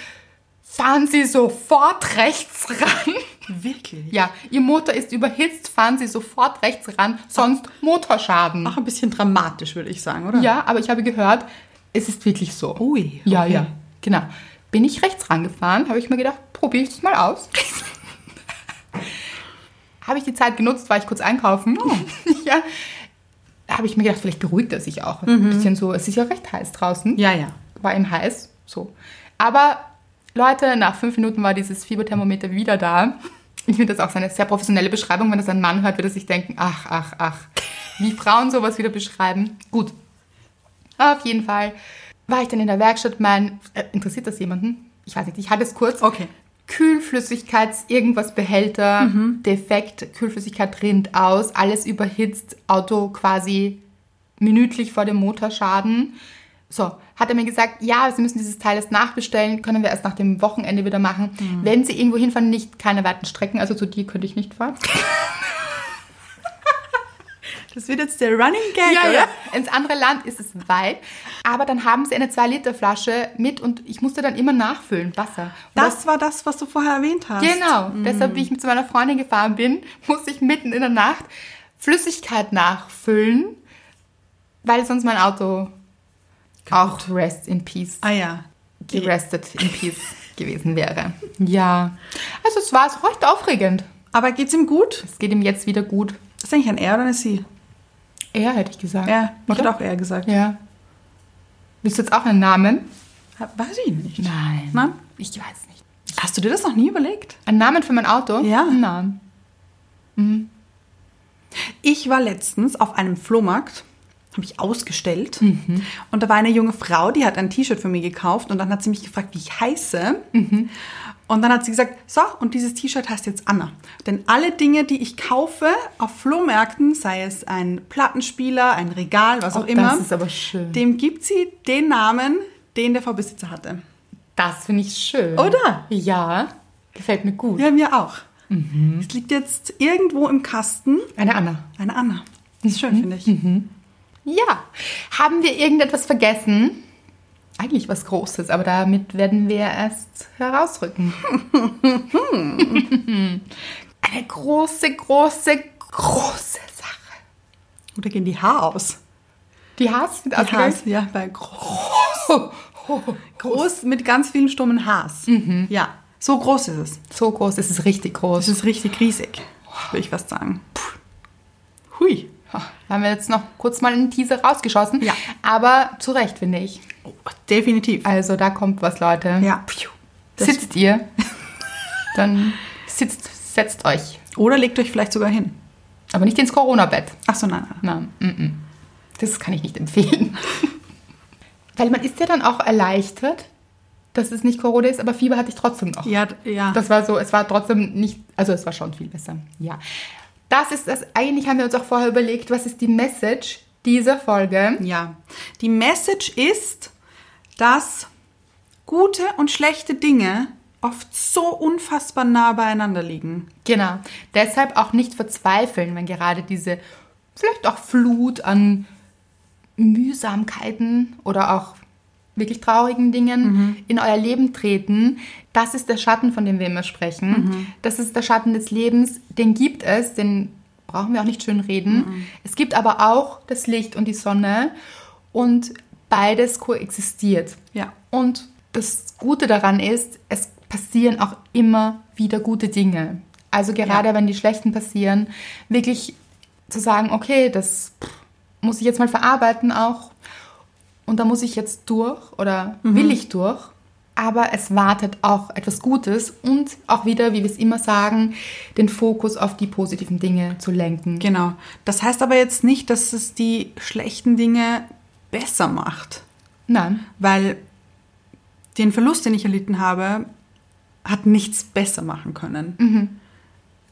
fahren Sie sofort rechts ran. Wirklich? Ja, Ihr Motor ist überhitzt, fahren Sie sofort rechts ran, sonst Motorschaden. Auch ein bisschen dramatisch, würde ich sagen, oder? Ja, aber ich habe gehört, es ist wirklich so. Ui, Ja, okay. ja, genau. Bin ich rechts rangefahren, habe ich mir gedacht, probiere ich das mal aus. habe ich die Zeit genutzt, war ich kurz einkaufen. Oh. ja. Habe ich mir gedacht, vielleicht beruhigt er sich auch. Ein bisschen so, es ist ja recht heiß draußen. Mhm. Ja, ja. War ihm heiß, so. Aber Leute, nach fünf Minuten war dieses Fieberthermometer wieder da. Ich finde das auch so eine sehr professionelle Beschreibung. Wenn das ein Mann hört, wird er sich denken, ach, ach, ach, wie Frauen sowas wieder beschreiben. Gut. Auf jeden Fall war ich dann in der Werkstatt. Mein, äh, interessiert das jemanden? Ich weiß nicht, ich hatte es kurz. Okay. Kühlflüssigkeits, irgendwas Behälter, defekt, Kühlflüssigkeit rinnt aus, alles überhitzt, Auto quasi minütlich vor dem Motorschaden. So, hat er mir gesagt, ja, Sie müssen dieses Teil erst nachbestellen, können wir erst nach dem Wochenende wieder machen. Wenn Sie irgendwo hinfahren, nicht keine weiten Strecken, also zu dir könnte ich nicht fahren. Das wird jetzt der Running Gag, Ja, oder? ja. Ins andere Land ist es weit. Aber dann haben sie eine 2-Liter-Flasche mit und ich musste dann immer nachfüllen, Wasser. Und Das war das, was du vorher erwähnt hast. Genau. Deshalb, wie ich mit zu meiner Freundin gefahren bin, musste ich mitten in der Nacht Flüssigkeit nachfüllen, weil sonst mein Auto auch rest in peace, Ah ja. gerestet in peace gewesen wäre. Ja. Also es war recht aufregend. Aber geht's ihm gut? Es geht ihm jetzt wieder gut. Ist eigentlich ein Er oder eine Sie? Er hätte ich gesagt. Ja, ich hätte auch Er gesagt. Ja. Willst du jetzt auch einen Namen? Weiß ich nicht. Nein. Nein? Ich weiß nicht. Hast du dir das noch nie überlegt? Ein Namen für mein Auto? Ja. Nein. Ich war letztens auf einem Flohmarkt, habe ich ausgestellt. Mhm. Und da war eine junge Frau, die hat ein T-Shirt für mich gekauft. Und dann hat sie mich gefragt, wie ich heiße. Mhm. Und dann hat sie gesagt, so, und dieses T-Shirt heißt jetzt Anna. Denn alle Dinge, die ich kaufe auf Flohmärkten, sei es ein Plattenspieler, ein Regal, was Oh, auch immer, das ist aber schön. dem gibt sie den Namen, den der Vorbesitzer hatte. Das finde ich schön. Oder? Ja. Gefällt mir gut. Ja, mir auch. Mhm. Es liegt jetzt irgendwo im Kasten Eine Anna. eine Anna. Das ist schön, Mhm. finde ich. Ja. Haben wir irgendetwas vergessen? Eigentlich was Großes, aber damit werden wir erst herausrücken. Eine große, große, große Sache. Oder gehen die Haar aus? Die Haars sind Die Haars, ja, bei groß. Groß mit ganz vielen stummen Haars. Ja. So groß ist es. So groß, es ist richtig Es groß. ist richtig riesig, würde ich fast sagen. Puh. Hui. Da haben wir jetzt noch kurz mal einen Teaser rausgeschossen. Ja. Aber zu Recht, finde ich. Oh, definitiv. Also da kommt was, Leute. Ja. Sitzt ihr, dann sitzt, setzt euch. Oder legt euch vielleicht sogar hin. Aber nicht ins Corona-Bett. Ach so, nein, nein. Nein, mm, mm. das kann ich nicht empfehlen. Weil man ist ja dann auch erleichtert, dass es nicht Corona ist, aber Fieber hatte ich trotzdem noch. Ja, ja. Das war so, es war trotzdem nicht, also es war schon viel besser. Ja. Das ist das, eigentlich haben wir uns auch vorher überlegt, was ist die Message dieser Folge? Ja, die Message ist, dass gute und schlechte Dinge oft so unfassbar nah beieinander liegen. Genau. Deshalb auch nicht verzweifeln, wenn gerade diese vielleicht auch Flut an Mühsamkeiten oder auch wirklich traurigen Dingen in euer Leben treten. Das ist der Schatten, von dem wir immer sprechen. Das ist der Schatten des Lebens. Den gibt es, den brauchen wir auch nicht schön reden. Es gibt aber auch das Licht und die Sonne und beides koexistiert. Ja. Und das Gute daran ist, es passieren auch immer wieder gute Dinge. Also gerade Ja. wenn die schlechten passieren, wirklich zu sagen, okay, das muss ich jetzt mal verarbeiten auch und da muss ich jetzt durch oder will ich durch. Aber es wartet auch etwas Gutes und auch wieder, wie wir es immer sagen, den Fokus auf die positiven Dinge zu lenken. Genau. Das heißt aber jetzt nicht, dass es die schlechten Dinge besser macht. Nein, Weil den Verlust, den ich erlitten habe, hat nichts besser machen können.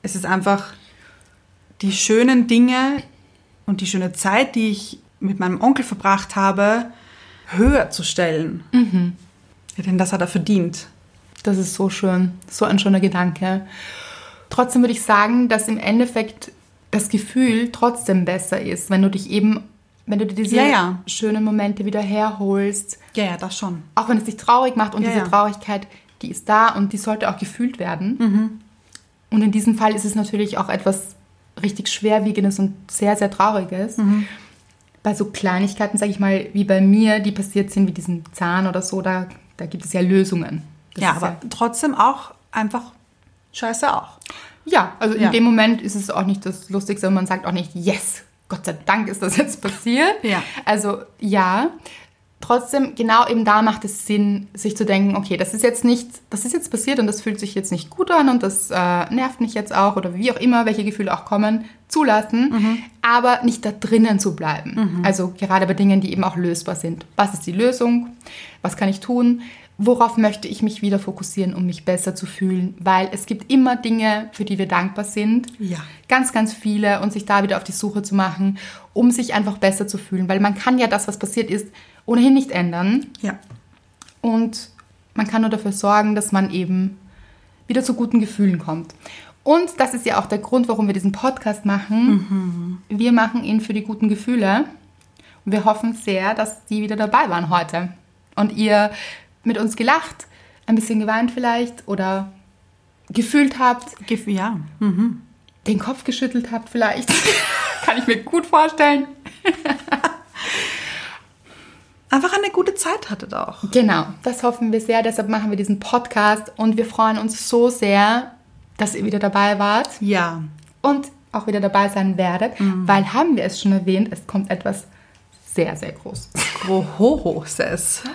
Es ist einfach die schönen Dinge und die schöne Zeit, die ich mit meinem Onkel verbracht habe, höher zu stellen. Ja, denn das hat er verdient. Das ist so schön, so ein schöner Gedanke. Trotzdem würde ich sagen, dass im Endeffekt das Gefühl trotzdem besser ist, wenn du dich eben, wenn du dir diese Ja, ja. schönen Momente wieder herholst, Ja, ja, das schon. auch wenn es dich traurig macht und Ja, diese. Traurigkeit, die ist da und die sollte auch gefühlt werden. Mhm. Und in diesem Fall ist es natürlich auch etwas richtig schwerwiegendes und sehr, sehr trauriges. Mhm. Bei so Kleinigkeiten, sage ich mal, wie bei mir, die passiert sind, wie diesen Zahn oder so, da, da gibt es ja Lösungen. Das ja, aber trotzdem auch einfach scheiße auch. Ja, also in Ja. dem Moment ist es auch nicht das Lustigste und man sagt auch nicht, yes, Gott sei Dank ist das jetzt passiert. Ja. Also ja, trotzdem, genau eben da macht es Sinn, sich zu denken, okay, das ist jetzt nicht, das ist jetzt passiert und das fühlt sich jetzt nicht gut an und das äh, nervt mich jetzt auch oder wie auch immer, welche Gefühle auch kommen, zulassen, aber nicht da drinnen zu bleiben. Also gerade bei Dingen, die eben auch lösbar sind. Was ist die Lösung? Was kann ich tun? Worauf möchte ich mich wieder fokussieren, um mich besser zu fühlen? Weil es gibt immer Dinge, für die wir dankbar sind. Ja. Ganz, ganz viele und sich da wieder auf die Suche zu machen, um sich einfach besser zu fühlen. Weil man kann ja das, was passiert ist, ohnehin nicht ändern. Ja. Und man kann nur dafür sorgen, dass man eben wieder zu guten Gefühlen kommt. Und das ist ja auch der Grund, warum wir diesen Podcast machen. Wir machen ihn für die guten Gefühle. Und wir hoffen sehr, dass die wieder dabei waren heute. Und ihr mit uns gelacht, ein bisschen geweint vielleicht oder gefühlt habt, Ja. den Kopf geschüttelt habt vielleicht. Kann ich mir gut vorstellen. Einfach eine gute Zeit hattet auch. Genau, das hoffen wir sehr. Deshalb machen wir diesen Podcast und wir freuen uns so sehr, dass ihr wieder dabei wart Ja. und auch wieder dabei sein werdet, weil haben wir es schon erwähnt, es kommt etwas sehr, sehr Großes. Großes.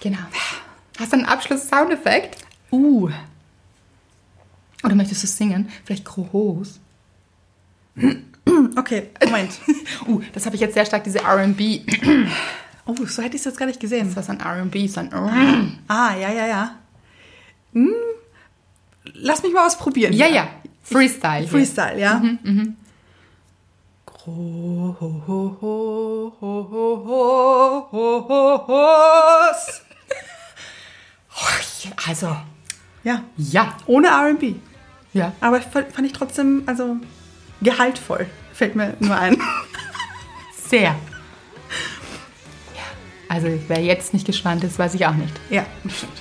Genau. Hast du einen Abschluss-Soundeffekt? Uh. Oder möchtest du singen? Vielleicht groß. Okay, Moment. Uh, das habe ich jetzt sehr stark, diese R&B. Oh, so hätte ich es jetzt gar nicht gesehen. Das war so ein R&B, so ein... Ah, ja, ja, ja. Hm. Lass mich mal was probieren. Ja, ja. Freestyle. hier. Freestyle, ja. Mhm, Groß. Also, Ja, ja. ohne R&B. Ja. Aber fand ich trotzdem, also, gehaltvoll. Fällt mir nur ein. Sehr. Ja. Also, wer jetzt nicht gespannt ist, weiß ich auch nicht. Ja, stimmt.